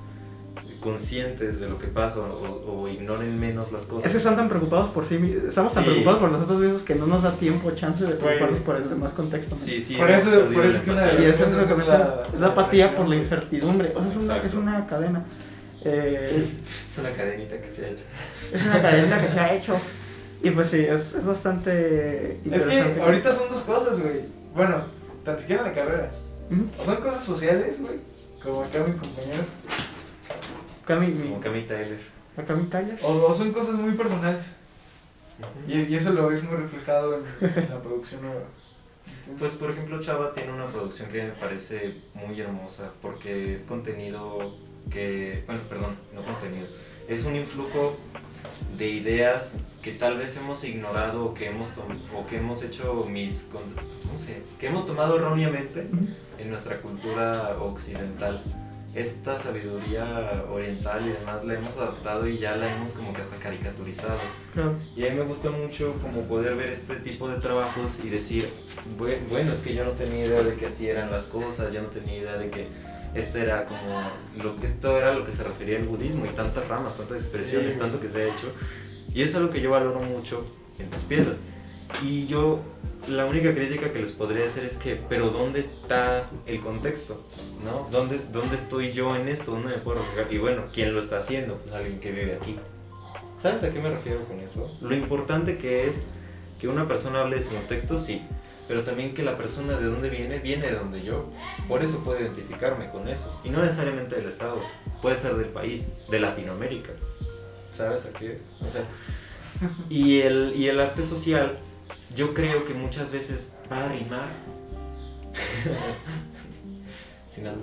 conscientes de lo que pasa o, o ignoren menos las cosas. Es que están tan preocupados por sí mismos. Estamos tan Sí. preocupados por nosotros mismos que no nos da tiempo, chance de preocuparnos por el demás contexto. Sí, sí, Por eso- por eso es que una eso es lo que Es la- Es la apatía por la incertidumbre. O sea, es una, es una cadena. Eh, Es una cadenita que se ha hecho. es una cadena que se ha hecho. Y pues sí, es, es bastante Es interesante. que ahorita son dos cosas, güey. Bueno, tan siquiera en la carrera. O son cosas sociales, güey. Como acá mi compañero. Acá mi, Como Cami Tyler. O, o son cosas muy personales. Y, y eso lo ves muy reflejado en, en la producción nueva. Pues por ejemplo Chava tiene una producción que me parece muy hermosa porque es contenido que, bueno, perdón, no contenido, es un influjo de ideas que tal vez hemos ignorado o que hemos, tom- o que hemos hecho mis, no sé, que hemos tomado erróneamente en nuestra cultura occidental. Esta sabiduría oriental y demás la hemos adaptado y ya la hemos como que hasta caricaturizado. Claro. Y a mí me gusta mucho como poder ver este tipo de trabajos y decir, "Bue- bueno, es que yo no tenía idea de que así eran las cosas, yo no tenía idea de que este era como, lo, esto era lo que se refería al budismo y tantas ramas, tantas expresiones, Sí. tanto que se ha hecho. Y es algo que yo valoro mucho en tus piezas. Y yo, la única crítica que les podría hacer es que, pero ¿dónde está el contexto? ¿No? ¿Dónde, ¿Dónde estoy yo en esto? ¿Dónde me puedo reflejar? Y bueno, ¿quién lo está haciendo? Pues alguien que vive aquí. ¿Sabes a qué me refiero con eso? Lo importante que es Que una persona hable de su contexto, sí, pero también que la persona de dónde viene, viene de donde yo. Por eso puedo identificarme con eso. Y no necesariamente del Estado, puede ser del país, de Latinoamérica. ¿Sabes a qué? O sea, y el, y el arte social, yo creo que muchas veces va a rimar. Sin algo.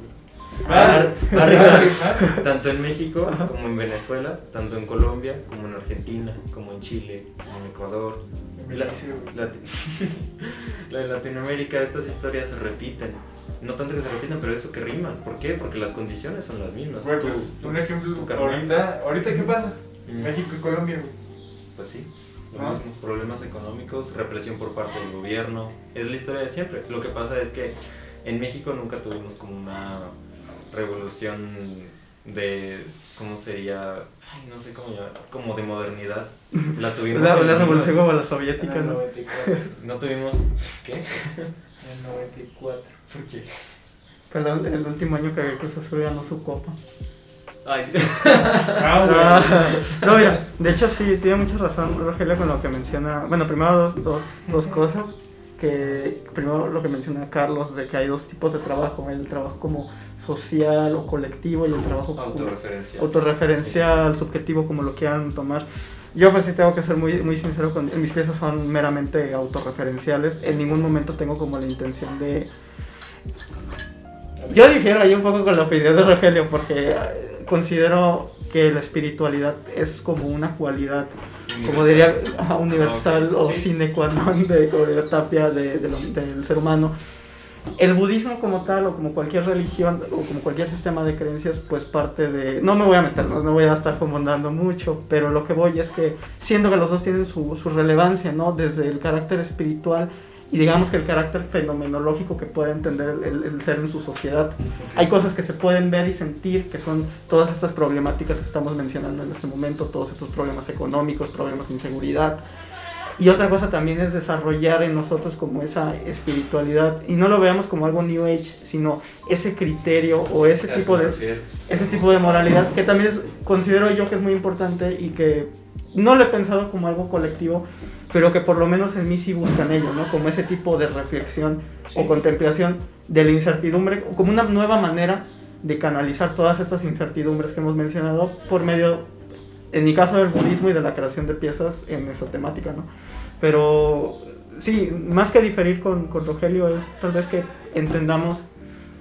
Va a, va a rimar tanto en México como en Venezuela, tanto en Colombia como en Argentina, como en Chile, como en Ecuador. La, Lati- la de Latinoamérica, estas historias se repiten. No tanto que se repiten, pero eso que riman. ¿Por qué? Porque las condiciones son las mismas. Tú- pues tú- un ejemplo, ahorita, ahorita ¿qué pasa? Mm. México y Colombia. Pues sí, Problemas económicos, represión por parte del gobierno. Es la historia de siempre. Lo que pasa es que en México nunca tuvimos como una revolución de. ¿Cómo sería? Ay, no sé cómo llamar. Como de modernidad. La tuvimos. La, en la revolución como la En soviética, el ¿no? 94. No tuvimos. ¿Qué? En el 94. ¿Por qué? Fue el, el último año que Cruz Azul ganó su copa. Ay. Ah. Ah, no, mira, de hecho sí, tiene mucha razón Rogelio con lo que menciona. Bueno, primero dos, dos, dos cosas. Que primero lo que menciona Carlos, de que hay dos tipos de trabajo: el trabajo como social o colectivo y el trabajo como Autorreferencia. autorreferencial, subjetivo, como lo quieran tomar. Yo pues sí tengo que ser muy, muy sincero con mis piezas son meramente autorreferenciales. En ningún momento tengo como la intención de... Yo difiero ahí un poco con la opinión de Rogelio porque considero que la espiritualidad es como una cualidad, como diría, universal Ah, o Sí. sine qua non de, diría Tapia de- de lo- del ser humano. El budismo como tal, o como cualquier religión, o como cualquier sistema de creencias, pues parte de... No me voy a meter, no, no voy a estar comandando mucho, pero lo que voy es que, siendo que los dos tienen su, su relevancia, ¿no? Desde el carácter espiritual y digamos que el carácter fenomenológico que puede entender el, el ser en su sociedad. Hay cosas que se pueden ver y sentir, que son todas estas problemáticas que estamos mencionando en este momento, todos estos problemas económicos, problemas de inseguridad. Y otra cosa también es desarrollar en nosotros como esa espiritualidad y no lo veamos como algo New Age, sino ese criterio o ese tipo de ese tipo de moralidad que también es, considero yo que es muy importante y que no lo he pensado como algo colectivo, pero que por lo menos en mí sí buscan ello, ¿no? Como ese tipo de reflexión Sí. o contemplación de la incertidumbre, como una nueva manera de canalizar todas estas incertidumbres que hemos mencionado por medio, en mi caso, del budismo y de la creación de piezas en esa temática, ¿no? Pero sí, más que diferir con, con Rogelio es tal vez que entendamos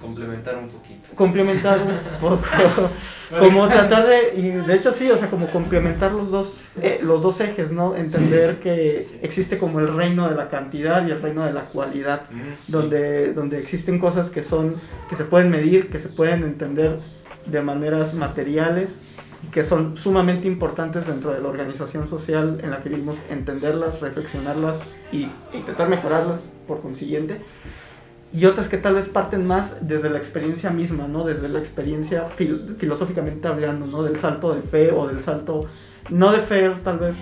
Complementar un poquito. complementar un poco como tratar de y de hecho sí o sea como complementar los dos eh, los dos ejes no entender que sí, sí. existe como el reino de la cantidad y el reino de la cualidad Mm, sí. donde donde existen cosas que son que se pueden medir que se pueden entender de maneras materiales y que son sumamente importantes dentro de la organización social en la que vivimos entenderlas reflexionarlas y intentar mejorarlas por consiguiente y otras que tal vez parten más desde la experiencia misma, ¿no? Desde la experiencia fil- filosóficamente hablando, ¿no? Del salto de fe o del salto, no de fe tal vez,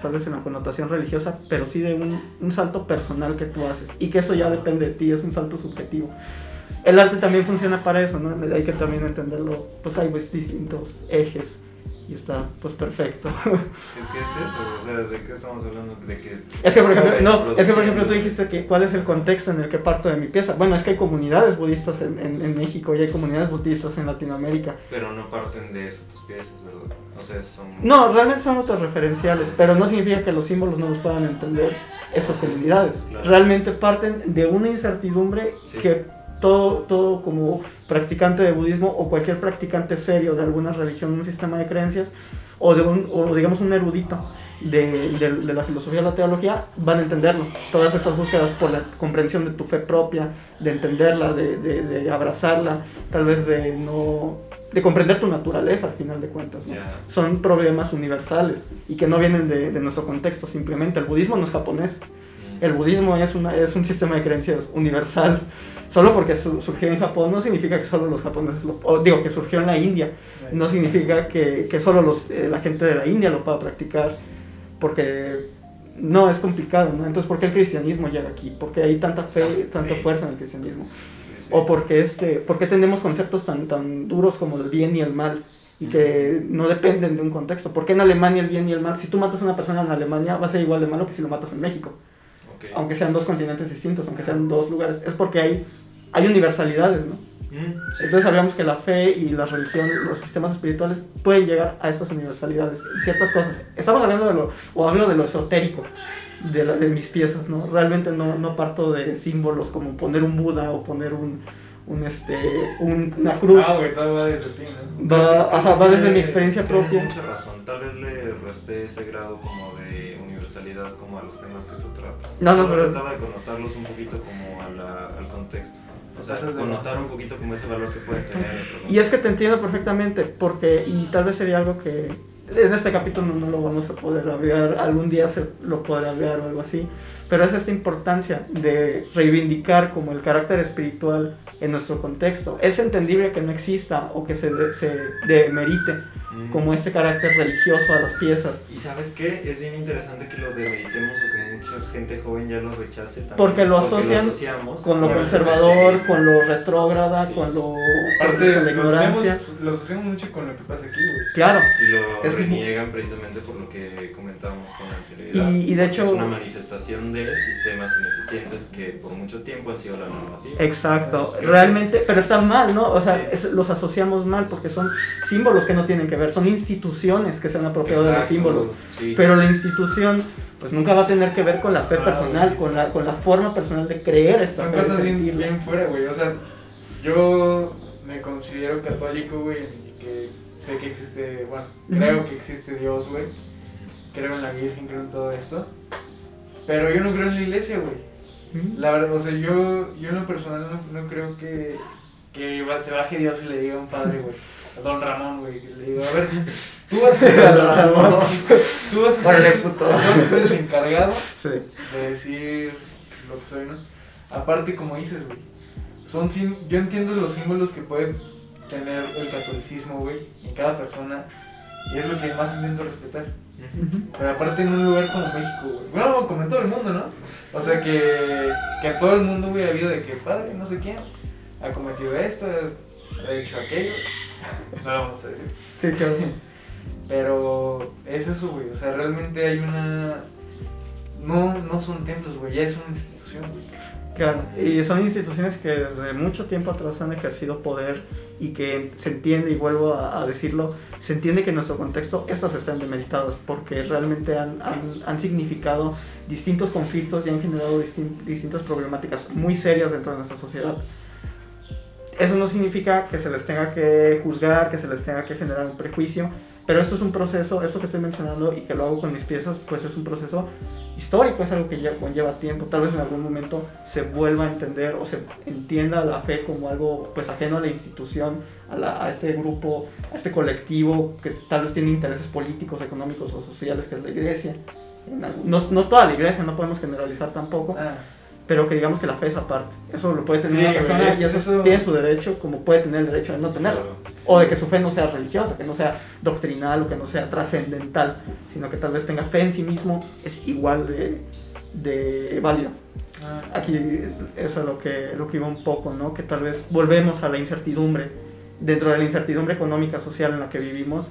tal vez en la connotación religiosa, pero sí de un, un salto personal que tú haces y que eso ya depende de ti, es un salto subjetivo. El arte también funciona para eso, ¿no? Hay que también entenderlo, pues hay pues, distintos ejes y está pues perfecto. Es que es eso, o sea, ¿de qué estamos hablando? De que... Es que, por ejemplo, no, es que, por ejemplo, tú dijiste que cuál es el contexto en el que parto de mi pieza. Bueno, es que hay comunidades budistas en, en- en México y hay comunidades budistas en Latinoamérica. Pero no parten de eso tus piezas, ¿verdad? O sea, son... No, realmente son autorreferenciales, pero no significa que los símbolos no los puedan entender estas comunidades. Claro. Realmente parten de una incertidumbre Sí. que todo, todo como practicante de budismo o cualquier practicante serio de alguna religión, un sistema de creencias, o, de un, o digamos un erudito de, de- de la filosofía de la teología, van a entenderlo. Todas estas búsquedas por la comprensión de tu fe propia, de entenderla, de, de- de abrazarla, tal vez de no de comprender tu naturaleza al final de cuentas. ¿no? Ya. Son problemas universales y que no vienen de, de nuestro contexto simplemente. El budismo no es japonés. El budismo es, una, es un sistema de creencias universal. Solo porque su- surgió en Japón no significa que solo los japoneses lo... o digo, que surgió en la India. No significa que, que solo los, eh, la gente de la India lo pueda practicar. Porque no, es complicado, ¿no? Entonces, ¿por qué el cristianismo llega aquí? ¿Por qué hay tanta fe, tanta sí. fuerza en el cristianismo? Sí. O porque este, ¿por qué tenemos conceptos tan, tan duros como el bien y el mal? y que no dependen de un contexto. ¿Por qué en Alemania el bien y el mal? Si tú matas a una persona en Alemania va a ser igual de malo que si lo matas en México. Ok. Aunque sean dos continentes distintos, aunque sean dos lugares. Es porque hay, hay universalidades, ¿no? Mm, sí. Entonces hablamos que la fe y la religión, los sistemas espirituales pueden llegar a estas universalidades y ciertas cosas. Estamos hablando de lo, o hablo de lo esotérico de, la- de mis piezas, ¿no? Realmente no, no parto de símbolos como poner un Buda o poner un, un este, un- una cruz. Ah, güey, todo va desde ti, ¿no? Va, ajá, va desde mi experiencia tienes propia. mucha razón. Tal vez le resté ese grado como de universalidad como a los temas que tú tratas. No, no, pero- trataba de connotarlos un poquito como a la- al contexto. O sea, connotar un poquito como ese valor que puede tener nuestro Y es que te entiendo perfectamente, porque, y tal vez sería algo que en este capítulo no, no lo vamos a poder hablar, algún día se lo podrá hablar o algo así, pero es esta importancia de reivindicar como el carácter espiritual en nuestro contexto. Es entendible que no exista o que se, de- se demerite Mm. como este carácter religioso a las piezas, Y sabes qué, es bien interesante que lo demeritemos o que mucha gente joven ya lo rechace también, Porque lo asocian asociamos con lo conservador, cristianismo. con lo retrógrada, Sí. con lo Aparte, con la lo ignorancia. asociamos, lo asociamos mucho con lo que pasa aquí, güey. Claro, Y lo Es- reniegan precisamente por lo que comentábamos con anterioridad. Y- y de hecho- Es una manifestación de sistemas ineficientes que por mucho tiempo han sido la normativa. Exacto, realmente, pero está mal, ¿no? O sea, Sí. es- los asociamos mal porque son símbolos que no tienen que ver, son instituciones que se han apropiado de los símbolos. sí. Pero la institución, pues nunca va a tener que ver con la fe Ah, personal, con la, con la forma personal de creer esta Son fe. cosas bien, bien fuera, güey. O sea, yo me considero católico, güey, y que sé que existe, bueno, creo que existe Dios, güey. Creo en la Virgen, creo en todo esto. Pero yo no creo en la iglesia, güey. La verdad, o sea, yo, yo en lo personal no, no creo que, que se baje Dios y le diga a un padre, güey, a don Ramón, güey, le diga, a ver, tú vas a ser, A don Ramón. tú vas a Órale, ser, puto. tú vas a ser el encargado Sí. de decir lo que soy, ¿no? Aparte, como dices, güey, son yo entiendo los símbolos que puede tener el catolicismo, güey, en cada persona, y es lo que más intento respetar. Pero aparte en un lugar como México, güey. Bueno, como en todo el mundo, ¿no? O sea que, que en todo el mundo, güey, ha habido de que padre, no sé quién, ha cometido esto, ha hecho aquello. No lo vamos a decir. Sí, claro. Pero es eso, güey. O sea, realmente hay una. No, no son templos, güey. Ya es una institución, güey. Claro, y son instituciones que desde mucho tiempo atrás han ejercido poder y que se entiende, y vuelvo a, a decirlo, se entiende que en nuestro contexto estas están demeritadas porque realmente han, han, han significado distintos conflictos y han generado distin- distintas problemáticas muy serias dentro de nuestra sociedad. Eso no significa que se les tenga que juzgar, que se les tenga que generar un prejuicio, pero esto es un proceso, esto que estoy mencionando y que lo hago con mis piezas, pues es un proceso histórico, es algo que ya conlleva tiempo. Tal vez en algún momento se vuelva a entender o se entienda la fe como algo pues ajeno a la institución, a, la- a este grupo, a este colectivo que tal vez tiene intereses políticos, económicos o sociales, que es la iglesia. No, no toda la iglesia, no podemos generalizar tampoco, Ah, pero que digamos que la fe es aparte. Eso lo puede tener Sí, una persona es- y eso, eso- tiene su derecho, como puede tener el derecho de no tenerlo. Claro. O de que su fe no sea religiosa, que no sea doctrinal o que no sea trascendental, sino que tal vez tenga fe en sí mismo, es igual de, de válido. ah. Aquí eso es lo que, lo que iba un poco, ¿no? Que tal vez volvemos a la incertidumbre. Dentro de la incertidumbre económica, social en la que vivimos,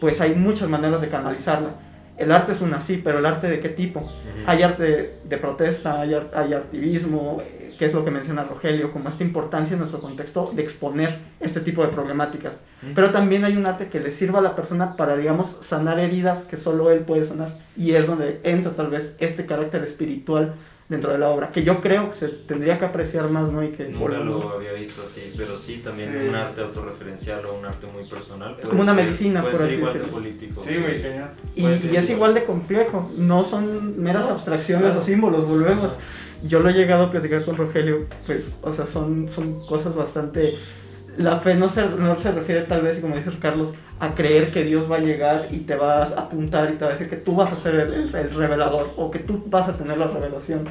pues hay muchas maneras de canalizarla. El arte es una sí, pero el arte de qué tipo? Ujú. Hay arte de protesta, hay, ar- hay activismo, eh, que es lo que menciona Rogelio, como esta importancia en nuestro contexto de exponer este tipo de problemáticas. Ujú. Pero también hay un arte que le sirva a la persona para, digamos, sanar heridas que solo él puede sanar. Y es donde entra tal vez este carácter espiritual dentro de la obra, que yo creo que se tendría que apreciar más, ¿no? Y que Nunca lo había visto así, pero sí, también Sí. un arte autorreferencial o un arte muy personal. Es puede como una ser- medicina, puede por ser así igual de decirlo. político. Sí, güey, cañón. Y, es igual. igual de complejo, no son meras No, abstracciones claro. o símbolos, volvemos. Ajá. Yo lo he llegado a platicar con Rogelio, pues, o sea, son, son cosas bastante... La fe no se, no se refiere tal vez, como dice Carlos, a creer que Dios va a llegar y te va a apuntar y te va a decir que tú vas a ser el, el- el revelador o que tú vas a tener la revelación.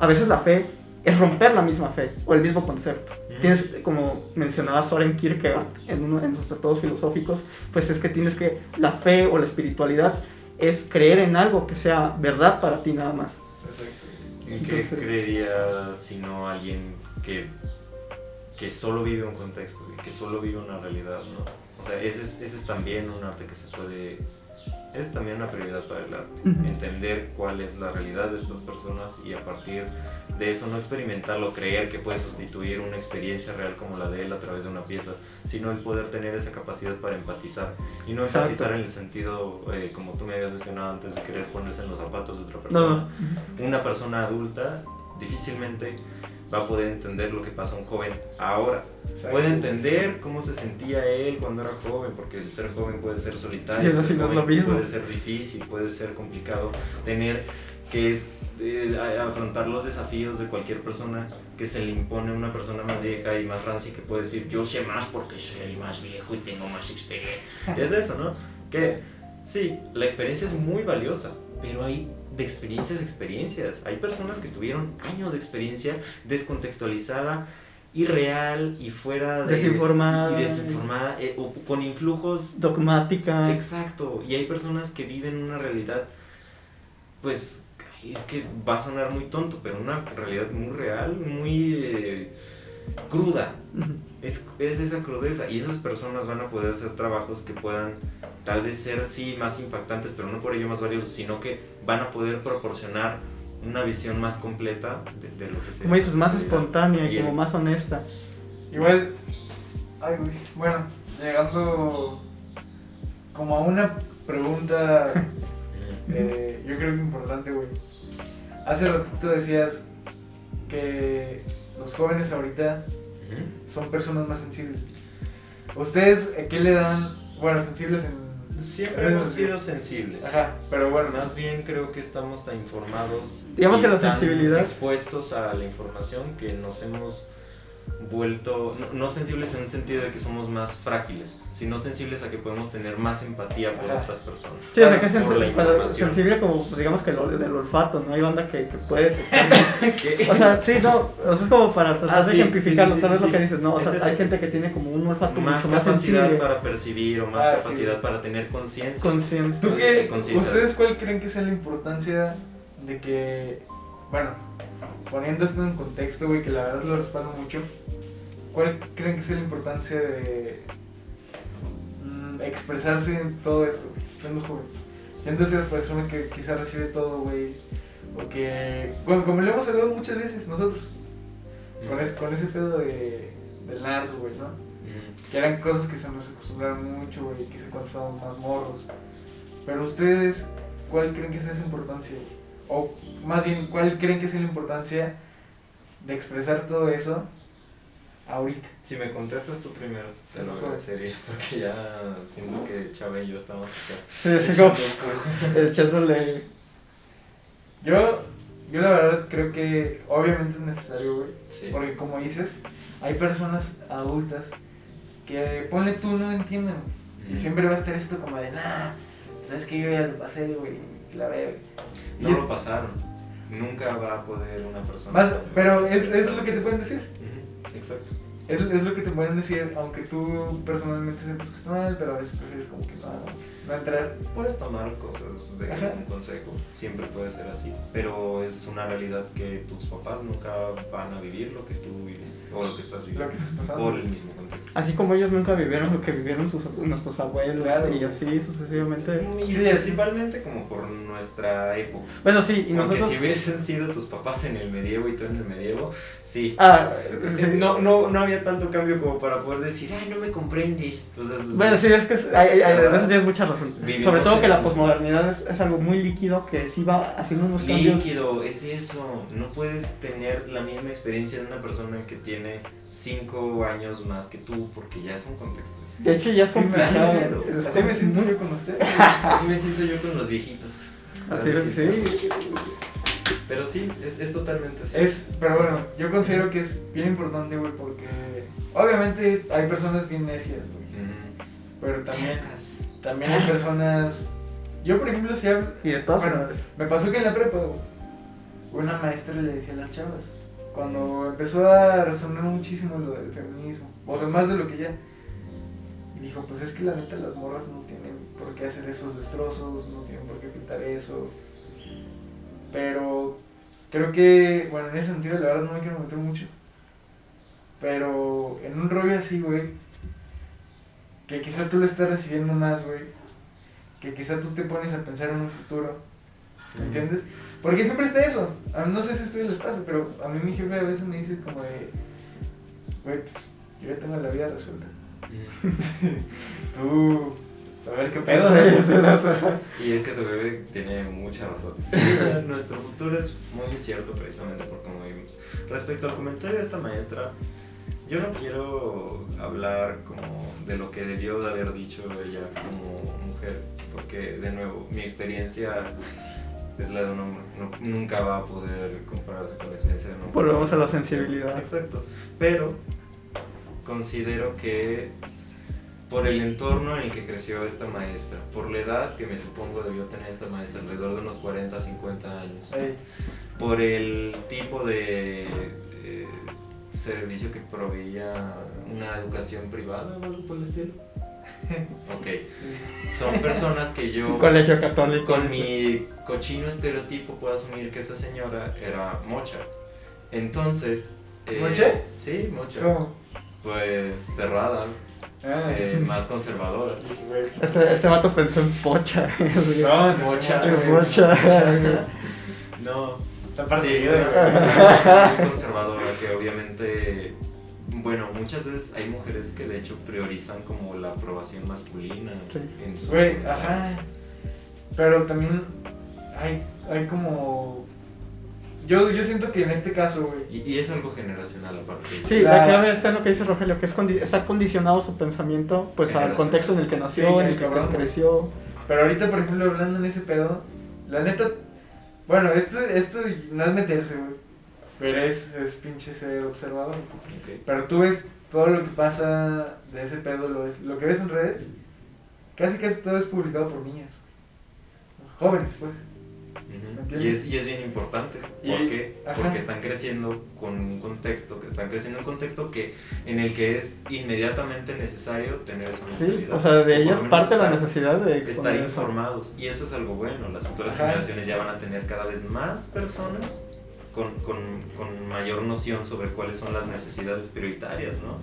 A veces la fe es romper la misma fe o el mismo concepto. Tienes, como mencionaba Soren Kierkegaard en uno en sus tratados filosóficos, pues es que tienes que, la fe o la espiritualidad es creer en algo que sea verdad para ti nada más. Exacto. ¿Y qué creería si no alguien que, que solo vive un contexto y que solo vive una realidad, ¿no? O sea, ese es, ese es también un arte que se puede... Es también una prioridad para el arte. Ujú. Entender cuál es la realidad de estas personas y a partir de eso no experimentarlo, creer que puede sustituir una experiencia real como la de él a través de una pieza, sino el poder tener esa capacidad para empatizar. Y no Exacto. empatizar en el sentido, eh, como tú me habías mencionado antes, de querer ponerse en los zapatos de otra persona no. una persona adulta difícilmente va a poder entender lo que pasa a un joven ahora. Puede entender cómo se sentía él cuando era joven, porque el ser joven puede ser solitario, no, ser es joven lo puede ser difícil, puede ser complicado tener que eh, afrontar los desafíos de cualquier persona que se le impone a una persona más vieja y más rancia que puede decir yo sé más porque soy el más viejo y tengo más experiencia. es eso, ¿no? Que sí, la experiencia es muy valiosa, pero hay de experiencias a experiencias. Hay personas que tuvieron años de experiencia descontextualizada, irreal y fuera de... Desinformada. Y desinformada, eh, o con influjos Dogmática. Exacto, y hay personas que viven una realidad, pues es que va a sonar muy tonto, pero una realidad muy real, muy eh, cruda. Es esa crudeza y esas personas van a poder hacer trabajos que puedan tal vez ser, sí, más impactantes, pero no por ello más valiosos, sino que van a poder proporcionar una visión más completa de, de lo que se Como dices, más espontánea y como el- más honesta. Igual, ay, güey. Bueno, llegando como a una pregunta, eh, yo creo que importante, güey. Hace ratito decías que los jóvenes ahorita son personas más sensibles. ¿Ustedes qué le dan? Bueno, sensibles en... Siempre hemos sido sensibles. Ajá, pero bueno, Más bien creo que estamos tan informados. Digamos y que la tan sensibilidad- Expuestos a la información que nos hemos vuelto, no, no sensibles en un sentido de que somos más frágiles, sino sensibles a que podemos tener más empatía por Ajá. otras personas. Sí, o sea, que es sensible como, pues, digamos que el, del olfato, ¿no? Hay banda que, que puede... ¿Qué? o sea, sí, no, o sea, es como para tratar Ah, de sí, ejemplificarlo, sí, sí, tal sí, vez lo sí. que dices, ¿no? O Es sea, hay gente que tiene como un olfato más mucho más capacidad sensible, para percibir o más Ah, sí. capacidad para tener conciencia. conciencia. ¿Tú qué? conciencia. ¿Ustedes cuál creen que sea la importancia de que, bueno, poniendo esto en contexto, güey, que la verdad lo respaldo mucho, ¿cuál creen que sea la importancia de mm, expresarse en todo esto, güey, siendo joven? Siendo esa persona que quizás recibe todo, güey, o que, bueno, como le hemos hablado muchas veces nosotros, con ese, con ese pedo de, del narco, güey, ¿no? Mm. que eran cosas que se nos acostumbraron mucho, güey, quizá cuando estábamos más morros. Pero ustedes, ¿cuál creen que sea esa importancia? O más bien, ¿cuál creen que sea la importancia de expresar todo eso ahorita? Si me contestas tú primero, te lo agradecería, porque ya siento que Chava y yo estamos acá. Sí, sí, como echándole... Yo, yo la verdad creo que obviamente es necesario, güey. Sí. Porque como dices, hay personas adultas que, ponle tú, no entienden. Y Mm. siempre va a estar esto como de, nah, sabes que yo ya lo pasé, güey, la. No es- lo pasaron. Nunca va a poder una persona. Más, pero es, es lo que te pueden decir. Exacto. Es, es lo que te pueden decir, aunque tú personalmente sepas que está mal, pero a veces prefieres como que no, entrar. Puedes tomar cosas de Ajá. un consejo, siempre puede ser así, pero es una realidad que tus papás nunca van a vivir lo que tú viviste o lo que estás viviendo Lo que estás pasando. por el mismo contexto. Así como ellos nunca vivieron lo que vivieron sus, nuestros abuelos Claro. y así sucesivamente. Y Sí, principalmente como por nuestra época. Bueno, sí, y Porque nosotros... si hubiesen sido tus papás en el medievo y tú en el medievo, sí. Ah, sí. No, no, no había tanto cambio como para poder decir, ay, no me comprendes. O sea, pues, Bueno, sí, es que hay, hay- hay- tienes mucha razón. Vivimos Sobre todo que la posmodernidad es, es algo muy líquido que sí va haciendo unos cambios. Líquido, es eso. No puedes tener la misma experiencia de una persona que tiene 5 años más que tú, porque ya es un contexto. distinto. De hecho, ya es complicado. es Así me siento yo con usted. Así me siento yo con los viejitos. Así es, sí. Pero sí, es, es totalmente así. Es, pero bueno, yo considero que es bien importante, güey, porque obviamente hay personas bien necias, güey. Ujú. Pero también, también hay personas... Yo, por ejemplo, si hablo... Y de todas Bueno, maneras. Me pasó que en la prepa, una maestra le decía a las chavas, cuando empezó a resonar muchísimo lo del feminismo, o sea, más de lo que ya, y dijo, pues es que la neta las morras no tienen por qué hacer esos destrozos, no tienen por qué pintar eso, pero creo que, bueno, en ese sentido la verdad no me quiero meter mucho, pero en un rollo así, güey, que quizá tú lo estás recibiendo más, güey. Que quizá tú te pones a pensar en un futuro. ¿Me entiendes? Porque siempre está eso. A- No sé si a ustedes les pasa, pero a mí mi jefe a veces me dice como de, güey, pues, yo ya tengo la vida resuelta. Tú, a ver qué pedo. ¿no?" Y es que tu bebé tiene mucha razón. nuestro futuro es muy incierto precisamente por cómo vivimos. Respecto al comentario de esta maestra, yo no quiero hablar como de lo que debió de haber dicho ella como mujer, porque de nuevo, mi experiencia es la de un hombre. No- nunca va a poder compararse con la experiencia de un hombre. Volvemos a la sensibilidad. Exacto. Pero considero que por el entorno en el que creció esta maestra, por la edad que me supongo debió tener esta maestra, alrededor de unos 40, 50 años, por el tipo de eh, servicio que proveía una educación privada o algo por el estilo. Ok, son personas que yo Un colegio católico. con mi cochino estereotipo puedo asumir que esta señora era mocha. Entonces... eh, ¿Moche? Sí, mocha. ¿Cómo? Pues cerrada, Ah, eh, más conservadora. Este, este vato pensó en pocha. No, Mocha. güey. Mocha. No, Está sí, partido, una- güey. una muy conservadora que obviamente, bueno, muchas veces hay mujeres que de hecho priorizan como la aprobación masculina Sí. en sus Güey, ajá. Pero también hay, hay como... Yo, yo siento que en este caso, güey, Y, y es algo generacional aparte. de eso. Sí, La- la clave está en lo que dice Rogelio, que es condi- está condicionado su pensamiento pues al contexto en el que nació, Sí, sí, en el que creció. Pero ahorita, por ejemplo, hablando en ese pedo, la neta, bueno, esto, esto no es meterse, güey, pero es, es pinche ser observador. Pero tú ves todo lo que pasa de ese pedo, lo, ves- lo que ves en redes, casi casi todo es publicado por niñas, jóvenes, pues. Y es, y es bien importante. Y- ¿Por qué? ajá. Porque están creciendo con un contexto, que están creciendo en un contexto que, en el que es inmediatamente necesario tener esa Sí, mentalidad. o sea, de menos parte la necesidad de estar eso. informados. Y eso es algo bueno. Las futuras Ajá. generaciones ya van a tener cada vez más personas con, con, con mayor noción sobre cuáles son las necesidades prioritarias, ¿no?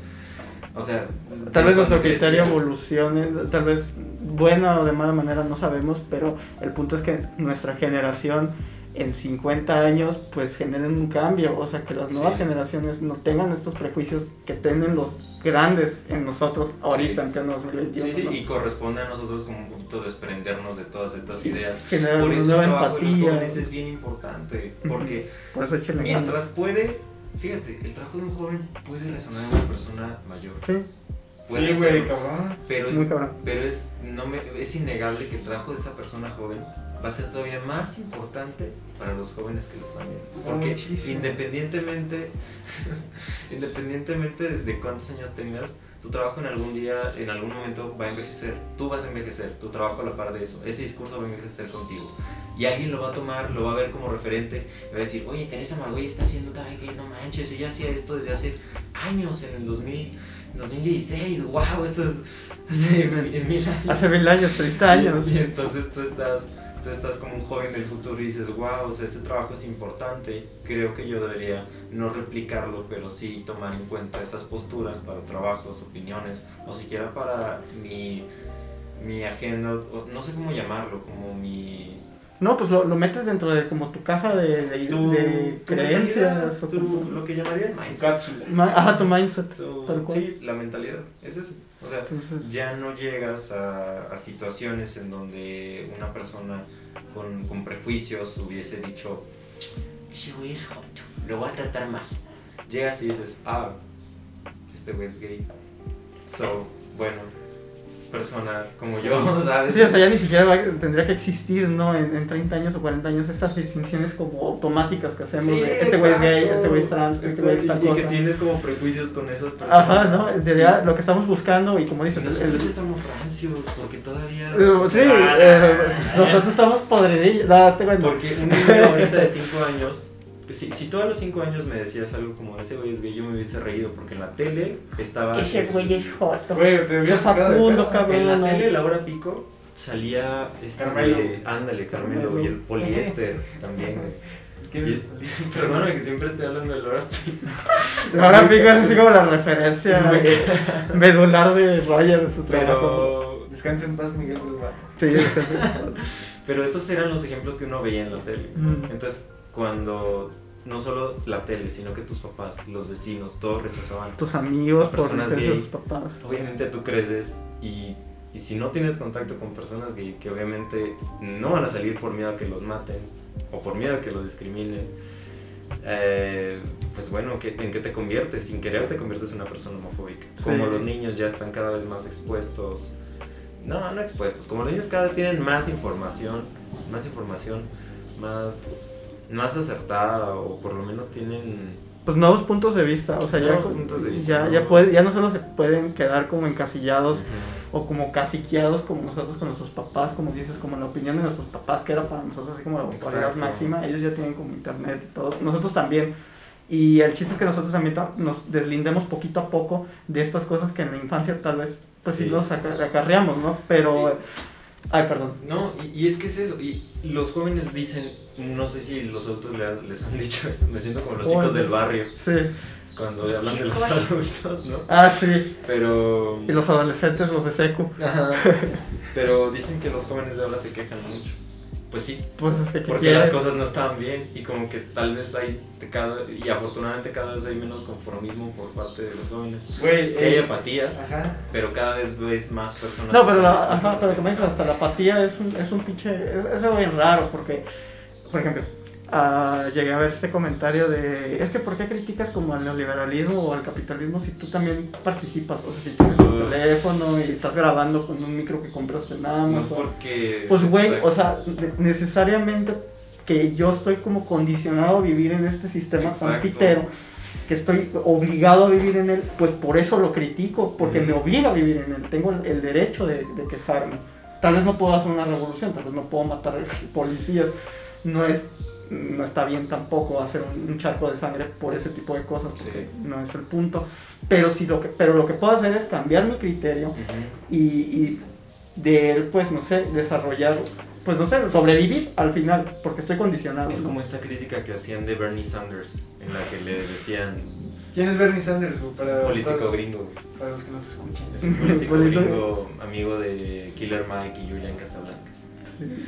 O sea, Tal vez nuestro criterio evolucione, tal vez buena o de mala manera no sabemos, pero el punto es que nuestra generación en 50 años pues generen un cambio, o sea que las nuevas Sí. generaciones no tengan estos prejuicios que tienen los grandes en nosotros ahorita Sí. en pleno 2021. Sí, sí, ¿no? y corresponde a nosotros como un poquito desprendernos de todas estas ideas. Generar Por eso el trabajo de los empatía. jóvenes es bien importante, porque Por eso mientras puede, fíjate, el trabajo de un joven puede resonar en una persona mayor. Sí, Puede Sí, güey, cabrón. pero es, muy cabrón. pero es, no me, es innegable que el trabajo de esa persona joven va a ser todavía más importante para los jóvenes que lo están viendo. Porque Muchísimo. independientemente, independientemente de cuántos años tengas, tu trabajo en algún día, en algún momento va a envejecer. Tú vas a envejecer, tu trabajo a la par de eso. Ese discurso va a envejecer contigo. Y alguien lo va a tomar, lo va a ver como referente, y va a decir, oye, Teresa Margoy está haciendo tal que no manches, ella hacía esto desde hace años, en el 2000, 2016, wow, eso es hace en mil años. Hace mil años, 30 años. Y, y entonces tú estás, tú estás como un joven del futuro y dices, wow, o sea, ese trabajo es importante. Creo que yo debería no replicarlo, pero sí tomar en cuenta esas posturas para trabajos, opiniones, o siquiera para mi, mi agenda, no sé cómo llamarlo, como mi... No, pues lo, lo metes dentro de como tu caja de, de, tu- de tu creencias. mentalidad, o tu- como- lo que llamaría el Tu mindset. Ma- Ajá, tu mindset. Tu- tal cual. sí, la mentalidad, es eso. O sea, Entonces, ya no llegas a, a situaciones en donde una persona con, con prejuicios hubiese dicho, ese güey es joto, lo voy a tratar mal. Llegas y dices, ah, este güey es gay. So, bueno, persona como yo, ¿sabes? Sí, o sea, ya ni siquiera va- tendría que existir, ¿no? En, en 30 años o 40 años, estas distinciones como automáticas que hacemos Sí, de este güey es gay, este güey es trans, este güey es tal y, y cosa. que tienes como prejuicios con esas personas. Ajá, ¿no? En realidad, lo que estamos buscando, y como dices, Nosotros el- estamos rancios porque todavía... eh, sí, eh, nosotros estamos date cuenta. Porque un niño ahorita de 5 años, si, si tú a los 5 años me decías algo como ese güey es gay, yo me hubiese reído porque en la tele estaba... Ese güey es joto. Güey, te hubieras sacado de cabrón. En la tele, la hora pico, salía este Carmelo. güey, ándale, Carmelo, Carmelo. y el poliéster también, güey. Perdóname que siempre estoy hablando de Laura Ahora Pico es así como la referencia medular de Roger en su trabajo. Pero, Descansa en paz, Miguel Bilbao. Sí, es que sí. pero esos eran los ejemplos que uno veía en la tele. Mm. Entonces, cuando no solo la tele, sino que tus papás, los vecinos, todos rechazaban. Tus amigos Personas gay. sus papás. Obviamente tú creces y, y si no tienes contacto con personas gay, que obviamente no van a salir por miedo a que los maten o por miedo a que los discriminen, eh, pues bueno, ¿qué- ¿en qué te conviertes? Sin querer te conviertes en una persona homofóbica. Como los niños ya están cada vez más expuestos. No, no expuestos. Como los niños cada vez tienen más información, más información, más, más acertada o por lo menos tienen... Pues nuevos puntos de vista, o sea, ya, puntos de vista, ya, ya, puede- ya no solo se pueden quedar como encasillados Ujú. o como caciqueados como nosotros con nuestros papás, como dices, como la opinión de nuestros papás, que era para nosotros así como la autoridad máxima, ellos ya tienen como internet y todo, nosotros también. Y el chiste es que nosotros también ta- nos deslindemos poquito a poco de estas cosas que en la infancia tal vez pues sí, Sí. nos aca- acarreamos, ¿no? Pero... Ay, perdón. No, y, y es que es eso. Y los jóvenes dicen, no sé si los adultos le- les han dicho eso, me siento como los chicos del barrio Sí. cuando hablan de los adultos, ¿no? Ah, sí. Pero. Y los adolescentes, los de secu. Ajá. Pero dicen que los jóvenes de ahora se quejan mucho. Pues sí, Pues es que ¿qué porque quieres? las cosas no estaban bien y como que tal vez hay cada y afortunadamente cada vez hay menos conformismo por parte de los jóvenes. Güey, Sí hay eh, apatía, Ajá. pero cada vez ves más personas. No, pero, la, ajá, pero como dices, hasta la apatía es un, es un pinche. Es, es algo bien raro porque, por ejemplo, llegué a ver este comentario de. Es que, ¿por qué criticas como al neoliberalismo o al capitalismo si tú también participas? O sea, si tienes Uf. teléfono y estás grabando con un micro que compraste en No Amazon. porque. Pues, güey, o sea, ne- necesariamente que yo estoy como condicionado a vivir en este sistema tan Exacto. pitero, que estoy obligado a vivir en él, pues por eso lo critico, porque me obliga a vivir en él, tengo el, el derecho de, de quejarme. Tal vez no puedo hacer una revolución, tal vez no puedo matar policías, no es no está bien tampoco hacer un, un charco de sangre por ese tipo de cosas, porque Sí. no es el punto. Pero, si lo que, pero lo que puedo hacer es cambiar mi criterio, y, y de él, pues, no sé, desarrollar, pues, no sé, sobrevivir al final, porque estoy condicionado. Es ¿no? como esta crítica que hacían de Bernie Sanders, en la que le decían ¿Quién es Bernie Sanders, güey? es Para, un político todos- gringo, güey. para los que nos escuchan. Es un político Político. gringo, amigo de Killer Mike y Julian Casablancas.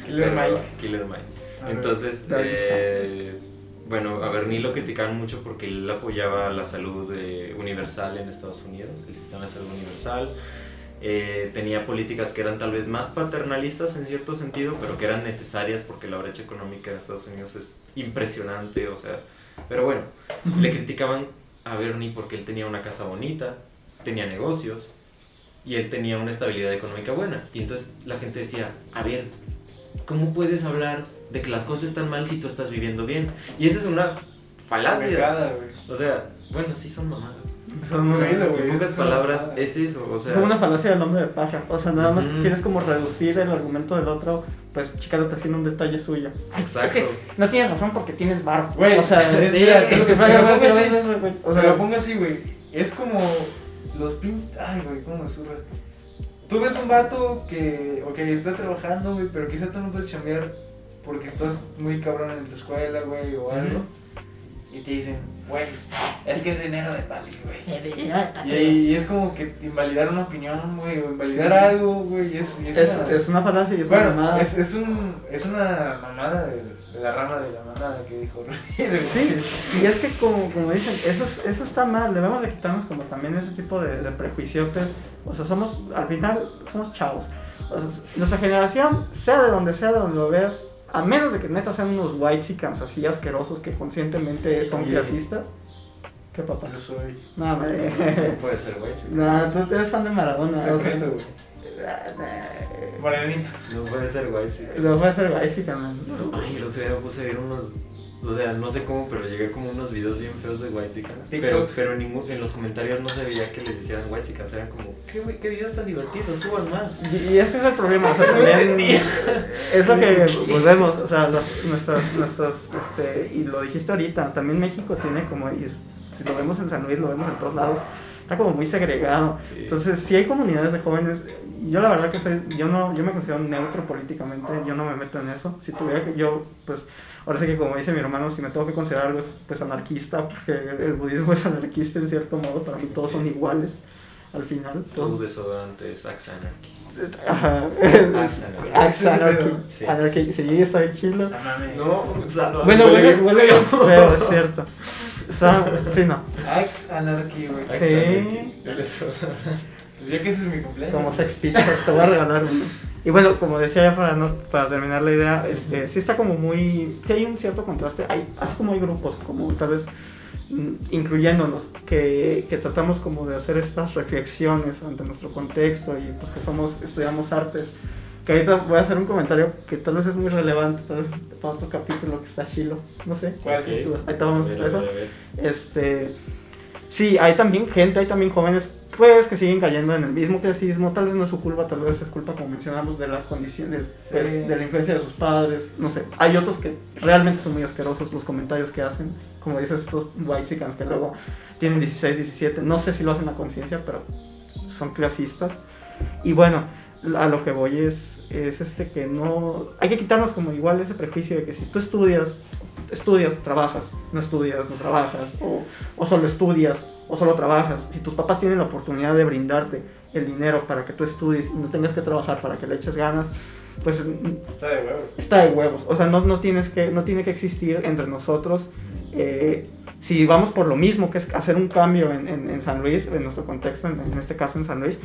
Killer Pero- Mike. Killer Mike. Entonces, eh, bueno, a Bernie lo criticaron mucho porque él apoyaba la salud eh, universal en Estados Unidos, el sistema de salud universal. Eh, tenía políticas que eran tal vez más paternalistas en cierto sentido, pero que eran necesarias porque la brecha económica en Estados Unidos es impresionante, o sea, pero bueno, le criticaban a Bernie porque él tenía una casa bonita, tenía negocios y él tenía una estabilidad económica buena. Y entonces la gente decía, a ver, ¿cómo puedes hablar de que las cosas están mal si tú estás viviendo bien? Y esa es una falacia. Güey. O sea, bueno, sí son mamadas. Son una, güey, En pocas es una palabras, mamada. es eso, o sea... son una falacia del hombre de paja. O sea, nada más Ujú. quieres como reducir el argumento del otro, pues chicándote haciendo un detalle suyo. Exacto. Es que no tienes razón porque tienes barro. Güey, o sea, sí, mira, es lo que- pero pongo es así. eso, güey. O O sea, sea, lo pongo así, güey. Es como los pin... Ay, güey, ¿cómo me surra? Tú ves un vato que, ok, está trabajando, güey, pero quizá tú no puedes chambear porque estás muy cabrón en tu escuela, güey, o algo. Y te dicen, güey, es que es dinero de papi, güey. Y, y es como que invalidar una opinión, güey, o invalidar Sí. algo, güey, y es, y es, es, una- es una falacia y es una Bueno, mamada. es, es, un, es una mamada de la rama de la manada que dijo. Sí, y es que como, como dicen, eso, es- eso está mal, debemos de quitarnos como también ese tipo de, de prejuicios, o sea, somos, al final, somos chavos. O sea, nuestra generación, sea de donde sea, de donde lo veas, a menos de que neta sean unos white así asquerosos que conscientemente son clasistas. ¿Qué papá? Yo soy. No, me... No puede ser, güey. no, tú eres fan de Maradona. Te o sea, güey. Morenito. No puede ser, güey, sí. No puede ser white man. Ay, el otro día me puse a ver unos. O sea, no sé cómo, pero llegué como unos videos bien feos de White Chickens. Pero, pero en, ningún, en los comentarios no se veía que les dijeran White Chickens. Eran como, ¿qué, qué videos tan divertidos? Suban más. Y, y es que es el problema, o sea, también es lo que volvemos, o sea, los- nuestros, nuestros, este, y lo dijiste ahorita, también México tiene como, y es- si lo vemos en San Luis, lo vemos en todos lados, está como muy segregado. Sí. Entonces, si hay comunidades de jóvenes, yo la verdad que soy, yo no, yo me considero neutro políticamente, yo no me meto en eso. Si tuviera que, yo, pues, ahora sí que como dice mi hermano, si me tengo que considerar algo, pues anarquista, porque el budismo es anarquista en cierto modo, para mí todos son iguales al final. Todos, desodorante es Axe Anarchy. ajá, Axe Anarchy. Sí. Anarchy, sí, está bien chilo. No. No. Bueno, Huele es cierto. Sí, no. Axe Anarchy, güey. Axe Sí. Pues ya que ese es mi cumpleaños. Como Sex Pistols, te voy a regalar uno. Y bueno, como decía ya para, no, para terminar la idea, este, sí está como muy... Sí hay un cierto contraste, hay, así como hay grupos, como tal vez mm, incluyéndonos, que, que tratamos como de hacer estas reflexiones ante nuestro contexto y pues que somos, estudiamos artes. Que ahorita voy a hacer un comentario que tal vez es muy relevante, tal vez para otro capítulo que está chilo, no sé. Ahí te vamos A ver, a a eso. ver, a ver. Este, sí, hay también gente, hay también jóvenes, pues, que siguen cayendo en el mismo clasismo. Tal vez no es su culpa, tal vez es culpa, como mencionamos, de la condición, del, pues, de la influencia de sus padres. No sé, hay otros que realmente son muy asquerosos los comentarios que hacen. Como dices, estos white que luego tienen 16, 17. No sé si lo hacen a conciencia, pero son clasistas. Y bueno, a lo que voy es, es este que no... Hay que quitarnos como igual ese prejuicio de que si tú estudias, estudias, trabajas, no estudias, no trabajas, o, o solo estudias, o solo trabajas. Si tus papás tienen la oportunidad de brindarte el dinero para que tú estudies y no tengas que trabajar para que le eches ganas, pues Está de huevo. está de huevos. O sea, no, no, tienes que, no tiene que existir entre nosotros. eh, si vamos por lo mismo, que es hacer un cambio en, en- en San Luis, en nuestro contexto, en, en este caso en San Luis,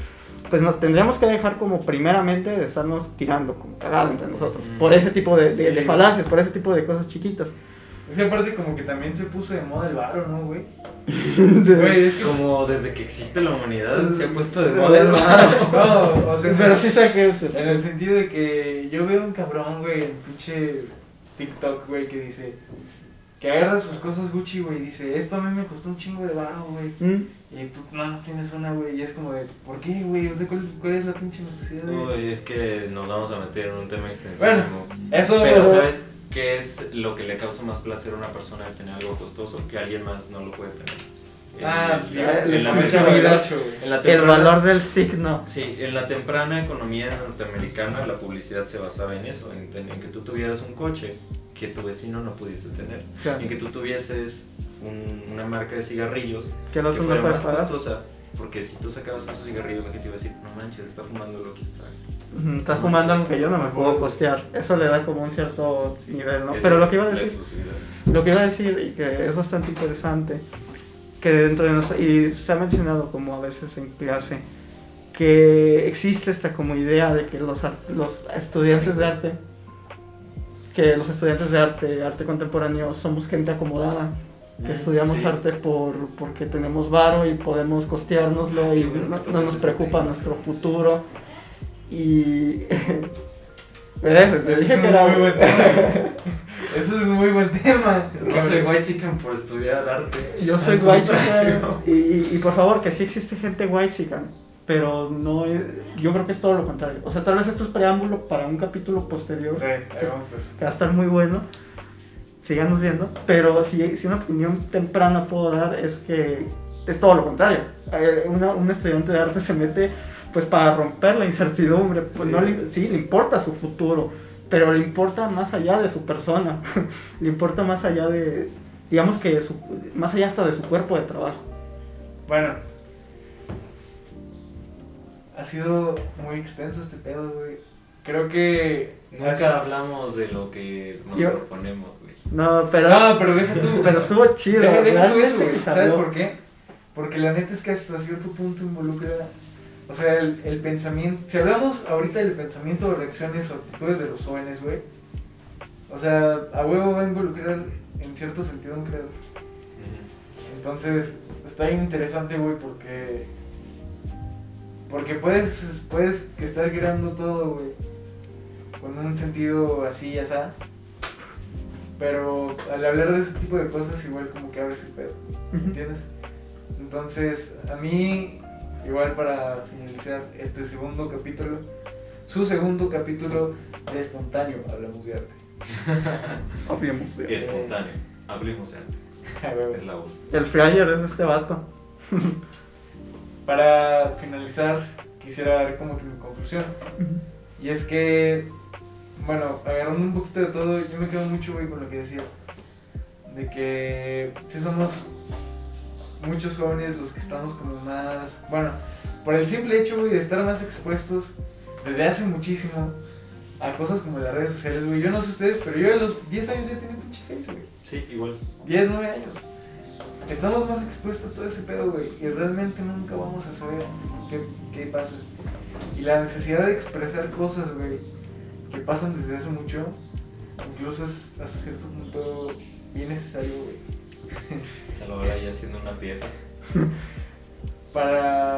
pues no, tendríamos que dejar como primeramente de estarnos tirando como cagado entre nosotros. Mm. Por ese tipo de, de- de Sí. falacias, por ese tipo de cosas chiquitas. Es que aparte como que también se puso de moda el varo, ¿no, güey? Güey, es que... Como desde que existe la humanidad se ha puesto de moda el varo. No, o sea, Pero sí sé que... En el sentido de que yo veo un cabrón, güey, en pinche TikTok, güey, que dice que agarra sus cosas Gucci, güey, y dice, esto a mí me costó un chingo de varo, güey. Mm, Y tú nada más tienes una, güey, y es como de, ¿por qué, güey? O sea, ¿cuál, cuál es la pinche necesidad? Uy, es que nos vamos a meter en un tema extensísimo. Bueno, Eso... Pero ¿sabes qué es lo que le causa más placer a una persona de tener algo costoso? Que alguien más no lo puede tener. Ah, en la exclusividad. en la el temprana- valor del signo. Sí, en la temprana economía norteamericana la publicidad se basaba en eso, en, en que tú tuvieras un coche que tu vecino no pudiese tener, Claro. en que tú tuvieses un- una marca de cigarrillos Que que no fuera más pagar. costosa, porque si tú sacabas esos cigarrillos la gente iba a decir, no manches, está fumando lo que. Ujú, Está fumando algo que yo no me puedo costear. Eso le da como un cierto nivel, ¿no? Pero lo que iba a decir... Lo que iba a decir y que es bastante interesante, que dentro de nosotros, y se ha mencionado como a veces en clase, que existe esta como idea de que los, los estudiantes de arte, que los estudiantes de arte, arte contemporáneo, somos gente acomodada, que Mm, estudiamos sí. arte por, porque tenemos varo y podemos costeárnoslo y bueno no, nos preocupa nuestro futuro. Y... ¿Ves? Te dije es que un era- muy buen tema. Eso es un muy buen tema. No soy white chicken por estudiar arte. Yo soy Al white contrario. y, y, y por favor, que sí existe gente white pero no es- yo creo que es todo lo contrario. O sea, tal vez esto es preámbulo para un capítulo posterior Sí, ahí vamos pues. que va a estar muy bueno. Sigamos viendo, pero si, si una opinión temprana puedo dar es que es todo lo contrario. Eh, una- un estudiante de arte se mete pues para romper la incertidumbre, pues Sí. no le, sí, le importa su futuro, pero le importa más allá de su persona, le importa más allá de, digamos que su- más allá hasta de su cuerpo de trabajo. Bueno. Ha sido muy extenso este pedo, güey. Creo que... Nunca hablamos de lo que nos Yo- proponemos, güey. No, pero, No, pero deja tú. pero estuvo chido. Deja, deja tú realmente eso, güey. ¿Sabes por qué? Porque la neta es que hasta cierto punto involucra. O sea, el, el pensamiento. Si hablamos ahorita del pensamiento, reacciones o actitudes de los jóvenes, güey. O sea, a huevo va a involucrar en cierto sentido un creador. Entonces, está bien interesante, güey, porque. Porque puedes, puedes estar creando todo, güey. Con un sentido así, ya sea. Pero al hablar de ese tipo de cosas, igual como que abres el pedo. ¿Entiendes? Entonces, a mí, igual para finalizar este segundo capítulo, su segundo capítulo de espontáneo, hablamos de arte. Hablemos de- Espontáneo. Hablemos de arte. Es la voz. El flyer es este vato. para finalizar, quisiera dar como que mi conclusión. Y es que, bueno, agarrando un poquito de todo, yo me quedo mucho, güey, con lo que decías. De que si somos muchos jóvenes los que estamos como más, bueno, por el simple hecho, güey, de estar más expuestos desde hace muchísimo a cosas como las redes sociales, güey. Yo no sé ustedes, pero yo a los 10 años ya tenía pinche face, güey. Sí, igual. 10, 9 años. Estamos más expuestos a todo ese pedo, güey. Y realmente nunca vamos a saber qué, qué pasa. Y la necesidad de expresar cosas, güey, que pasan desde hace mucho, incluso es hasta cierto punto bien necesario, güey. Salvador ahí haciendo una pieza. para,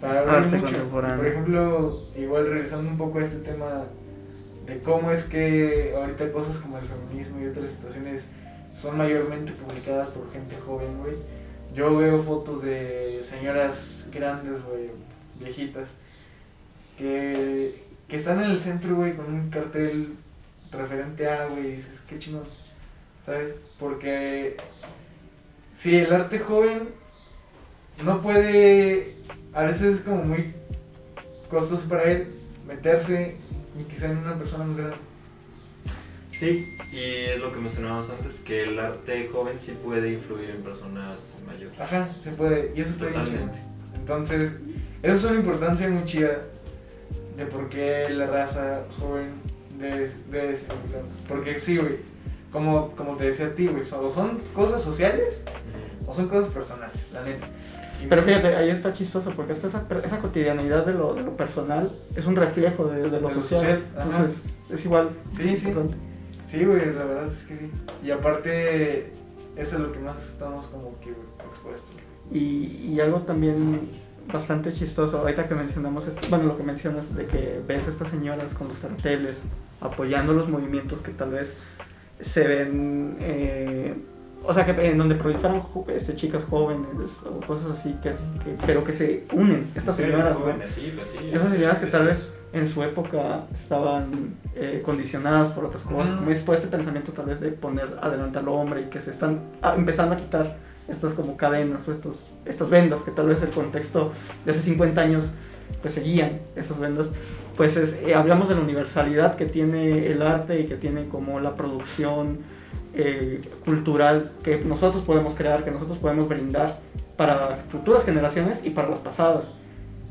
para hablar Arte mucho. Por ejemplo, igual regresando un poco a este tema de cómo es que ahorita cosas como el feminismo y otras situaciones son mayormente publicadas por gente joven, güey. Yo veo fotos de señoras grandes, güey, viejitas, que, que están en el centro, güey, con un cartel referente a, güey, y dices, qué chingón, ¿sabes? Porque si el arte joven no puede, a veces es como muy costoso para él meterse y quizá en una persona más grande. Sí, y es lo que mencionábamos antes, que el arte joven sí puede influir en personas mayores. Ajá, se puede, y eso está bien chido. Totalmente. Entonces, eso es una importancia muy chida de por qué la raza joven ser importante. Porque sí, güey, como, como te decía a ti, güey, son- o son cosas sociales o son cosas personales, la neta. Pero fíjate, ahí está chistoso porque esta, esa, esa cotidianidad de lo, de lo personal es un reflejo de, de lo De social. social. Entonces, es igual. Sí, sí. importante. Sí, güey, la verdad es que sí. Y aparte, eso es lo que más estamos como que expuestos. Y, y algo también bastante chistoso, ahorita que mencionamos esto, bueno, lo que mencionas de que ves a estas señoras con los carteles apoyando los movimientos que tal vez se ven, eh, o sea, que en donde proliferan este, chicas jóvenes o cosas así, que, es- que- pero que se unen, estas señoras, ¿no? jóvenes, sí, pues sí. Esas es- señoras que tal vez en su época estaban eh, condicionadas por otras cosas, Ujú. como es por este pensamiento tal vez de poner adelante al hombre y que se están ah, empezando a quitar estas como cadenas o estos, estas vendas que tal vez el contexto de hace 50 años pues seguían esas vendas, pues es- eh, hablamos de la universalidad que tiene el arte y que tiene como la producción eh, cultural que nosotros podemos crear, que nosotros podemos brindar para futuras generaciones y para las pasadas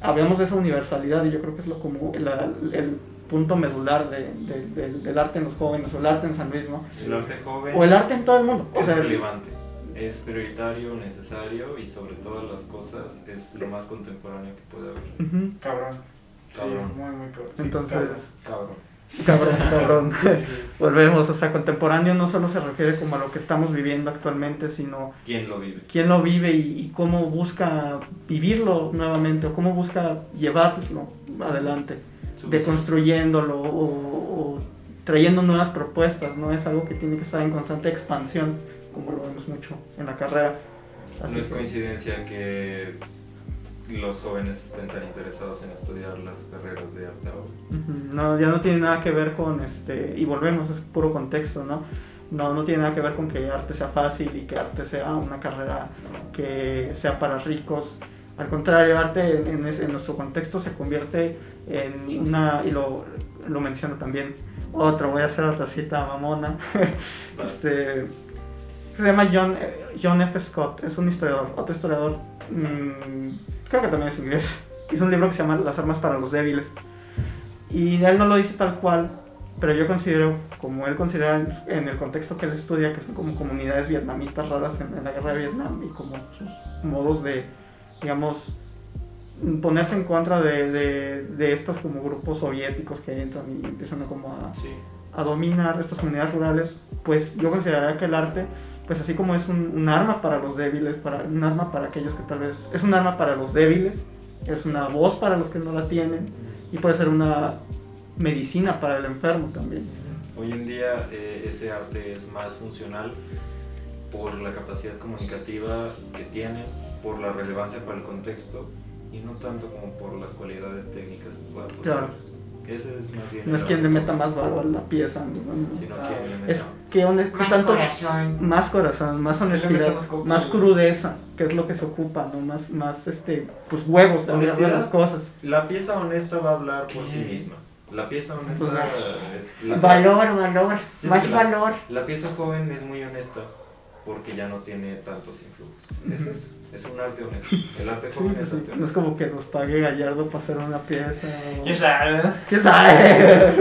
hablamos de esa universalidad y yo creo que es lo como la- el punto medular de- de- del- del arte en los jóvenes o el arte en San Luis, ¿no? El arte joven O el arte en todo el mundo. O es sea, relevante, es prioritario, necesario y sobre todas las cosas es lo más contemporáneo que puede haber. ujú, Cabrón. Sí, Cabrón. muy, muy cabrón. Sí, Entonces- cabrón. Cabrón. Cabrón, cabrón. Volvemos, o sea, contemporáneo no solo se refiere como a lo que estamos viviendo actualmente, sino ¿Quién lo vive? quién lo vive y, y cómo busca vivirlo nuevamente o cómo busca llevarlo adelante. Deconstruyéndolo o, o trayendo nuevas propuestas, ¿no? Es algo que tiene que estar en constante expansión, como lo vemos mucho en la carrera. Así No es que- coincidencia que los jóvenes estén tan interesados en estudiar las carreras de arte ahora. No, ya no tiene nada que ver con este, y volvemos, es puro contexto, ¿no? No, no tiene nada que ver con que arte sea fácil y que arte sea una carrera que sea para ricos. Al contrario, arte en, en nuestro contexto se convierte en una, y lo, lo menciono también, otro, voy a hacer otra cita mamona, este, se llama John, eh, John F. Scott, es un historiador, otro historiador, mm, creo que también es inglés, hizo un libro que se llama Las armas para los débiles. Y él no lo dice tal cual, pero yo considero, como él considera en, el contexto que él estudia, que son como comunidades vietnamitas raras en, en la guerra de Vietnam y como sus modos de, digamos, ponerse en contra de, de, de estos como grupos soviéticos que entran y empiezan como a, Sí. a dominar estas comunidades rurales, pues yo consideraría que el arte, pues así como es un, un arma para los débiles, para, un arma para aquellos que tal vez, es un arma para los débiles, es una voz para los que no la tienen y puede ser una medicina para el enfermo también. Hoy en día eh, ese arte es más funcional por la capacidad comunicativa que tiene, por la relevancia para el contexto y no tanto como por las cualidades técnicas que pueda poseer. Claro. Ese es más bien. No es quien le meta más barro a la pieza. No. Sino Ah, quien le meta. Es que Más tanto corazón. más corazón, más honestidad, más crudeza, que es lo que se ocupa, ¿no? Más, más este, pues huevos de Honestidad. las cosas. La pieza honesta va a hablar por sí misma. La pieza honesta Pues, es. La, Valor, valor. Sí, Más la- valor. la pieza joven es muy honesta porque ya no tiene tantos influjos. Es Ujú. eso. Es un arte honesto. El arte joven es sí, arte No es honesto. como que nos pague Gallardo para hacer una pieza. ¿Quién sabe? ¿Quién sabe?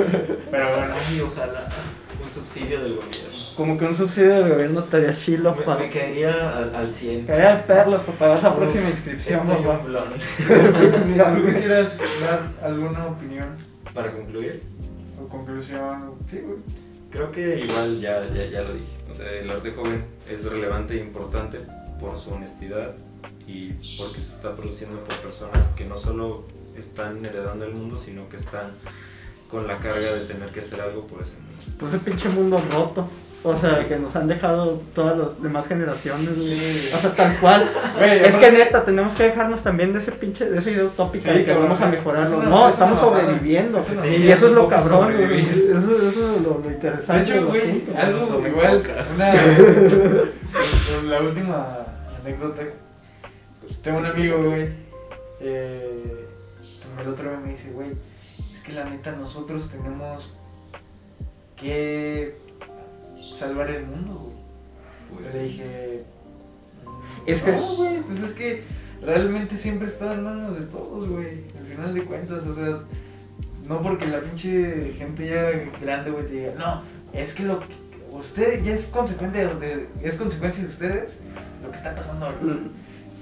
Pero bueno, Ay, ojalá un subsidio del gobierno. Como que un subsidio del gobierno estaría chilo Me, para. me caería al, al 100. Caería de perlas para pagar la próxima inscripción, estoy papá. un blon. mira, ¿tú quisieras dar alguna opinión Para concluir, o conclusión? Sí, güey. creo que igual ya, ya, ya lo dije. O sea, el arte joven es relevante e importante por su honestidad y porque se está produciendo por personas que no solo están heredando el mundo, sino que están con la carga de tener que hacer algo por ese mundo. Pues el pinche mundo roto. O sea, que nos han dejado todas las demás generaciones. Sí. O sea, tal cual. Es que neta, tenemos que dejarnos también de ese pinche, de esa idea utópica Sí, de que cabrón, vamos a mejorarlo. una- no, es estamos una sobreviviendo. Y eso es lo cabrón, sobrevivir. Eso, eso es lo, lo De interesante. hecho, del güey, asunto. algo Tomen igual, la última anécdota, pues, tengo un amigo, güey, eh, el otro día me dice, güey, que la neta nosotros tenemos que salvar el mundo, güey. Pues, Le dije, Es que- no, güey, pues es que realmente siempre está en manos de todos, güey. Al final de cuentas, o sea, no porque la pinche gente ya grande, güey, te diga, no, es que lo que usted ya es consecuencia de, es consecuencia de ustedes lo que está pasando ahorita.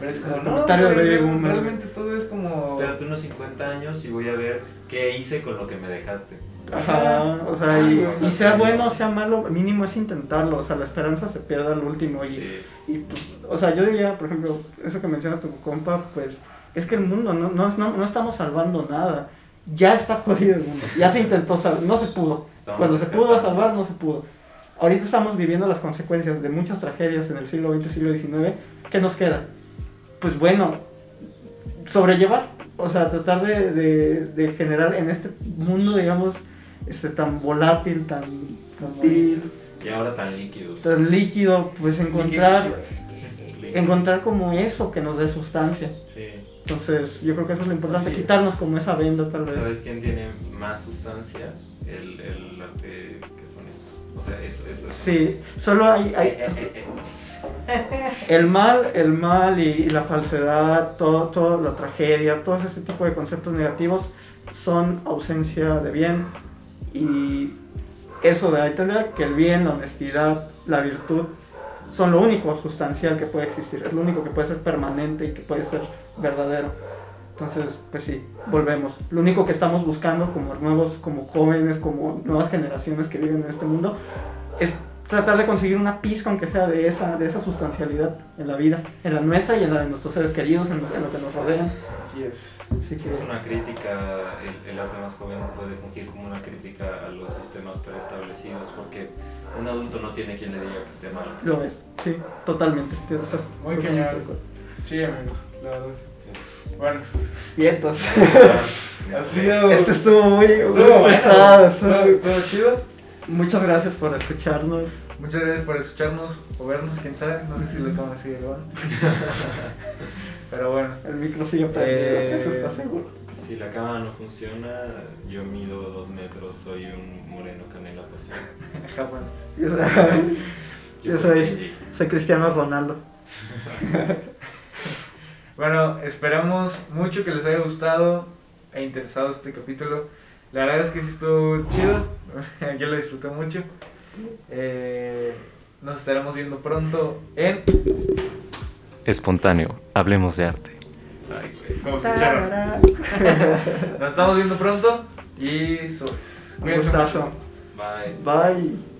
Pero es como, no, güey, de real- un- realmente todo es como... Espérate unos 50 años y voy a ver qué hice con lo que me dejaste. Ajá, o sea, Sí, y, o sea, y sea sí. bueno o sea malo, mínimo es intentarlo, o sea, la esperanza se pierde al último y, Sí. y, pues, o sea, yo diría, por ejemplo, eso que menciona tu compa, pues, es que el mundo, no, no, no, no estamos salvando nada, ya está jodido el mundo, ya se intentó salvar, no se pudo, Estamos cuando se pudo salvar, no se pudo. Ahorita estamos viviendo las consecuencias de muchas tragedias en el siglo XX, siglo XIX, ¿qué nos queda? Pues bueno, sobrellevar, o sea, tratar de, de, de generar en este mundo, digamos, este tan volátil, tan fútil, Y ahora tan líquido. tan líquido, pues encontrar, Líquido. encontrar como eso que nos dé sustancia. Sí. Entonces, yo creo que eso es lo importante, Así es. quitarnos como esa venda tal vez. ¿Sabes quién tiene más sustancia? El, el arte que es honesto. O sea, eso, eso es. Sí, solo hay, hay el mal, el mal y, la falsedad, todo, todo, la tragedia, todo ese tipo de conceptos negativos son ausencia de bien y eso da a entender que el bien, la honestidad, la virtud son lo único sustancial que puede existir, es lo único que puede ser permanente y que puede ser verdadero. Entonces, pues sí, volvemos. Lo único que estamos buscando como nuevos, como jóvenes, como nuevas generaciones que viven en este mundo, es tratar de conseguir una pizca, aunque sea de esa, de esa sustancialidad en la vida, en la nuestra y en la de nuestros seres queridos, en, lo- en lo que nos rodean. Así es. Así que, Es una crítica, el, el arte más joven puede fungir como una crítica a los sistemas preestablecidos porque un adulto no tiene quien le diga que esté mal. lo es, sí, totalmente. Muy acuerdo. Sí, amigos, la verdad. Bueno, Vientos. ha sido... Este estuvo muy, muy estuvo bueno, pesado. estuvo- estuvo chido. Muchas gracias por escucharnos. Muchas gracias por escucharnos o vernos, quién sabe. No sé si lo acaban de seguir, ¿no? Pero bueno, El micro sigue prendido, Eh, eso está seguro. Si la cámara no funciona, yo mido dos metros, soy un moreno canela pasada. japonés. Yo soy, yo soy Cristiano Ronaldo. Bueno, esperamos mucho que les haya gustado e interesado este capítulo. La verdad es que sí estuvo chido. Yo lo disfruté mucho. Eh, nos estaremos viendo pronto en. Espontáneo, hablemos de arte. Ay, güey, como escucharon. Nos estamos viendo pronto y sos. Un mucho. gustazo. Bye. Bye.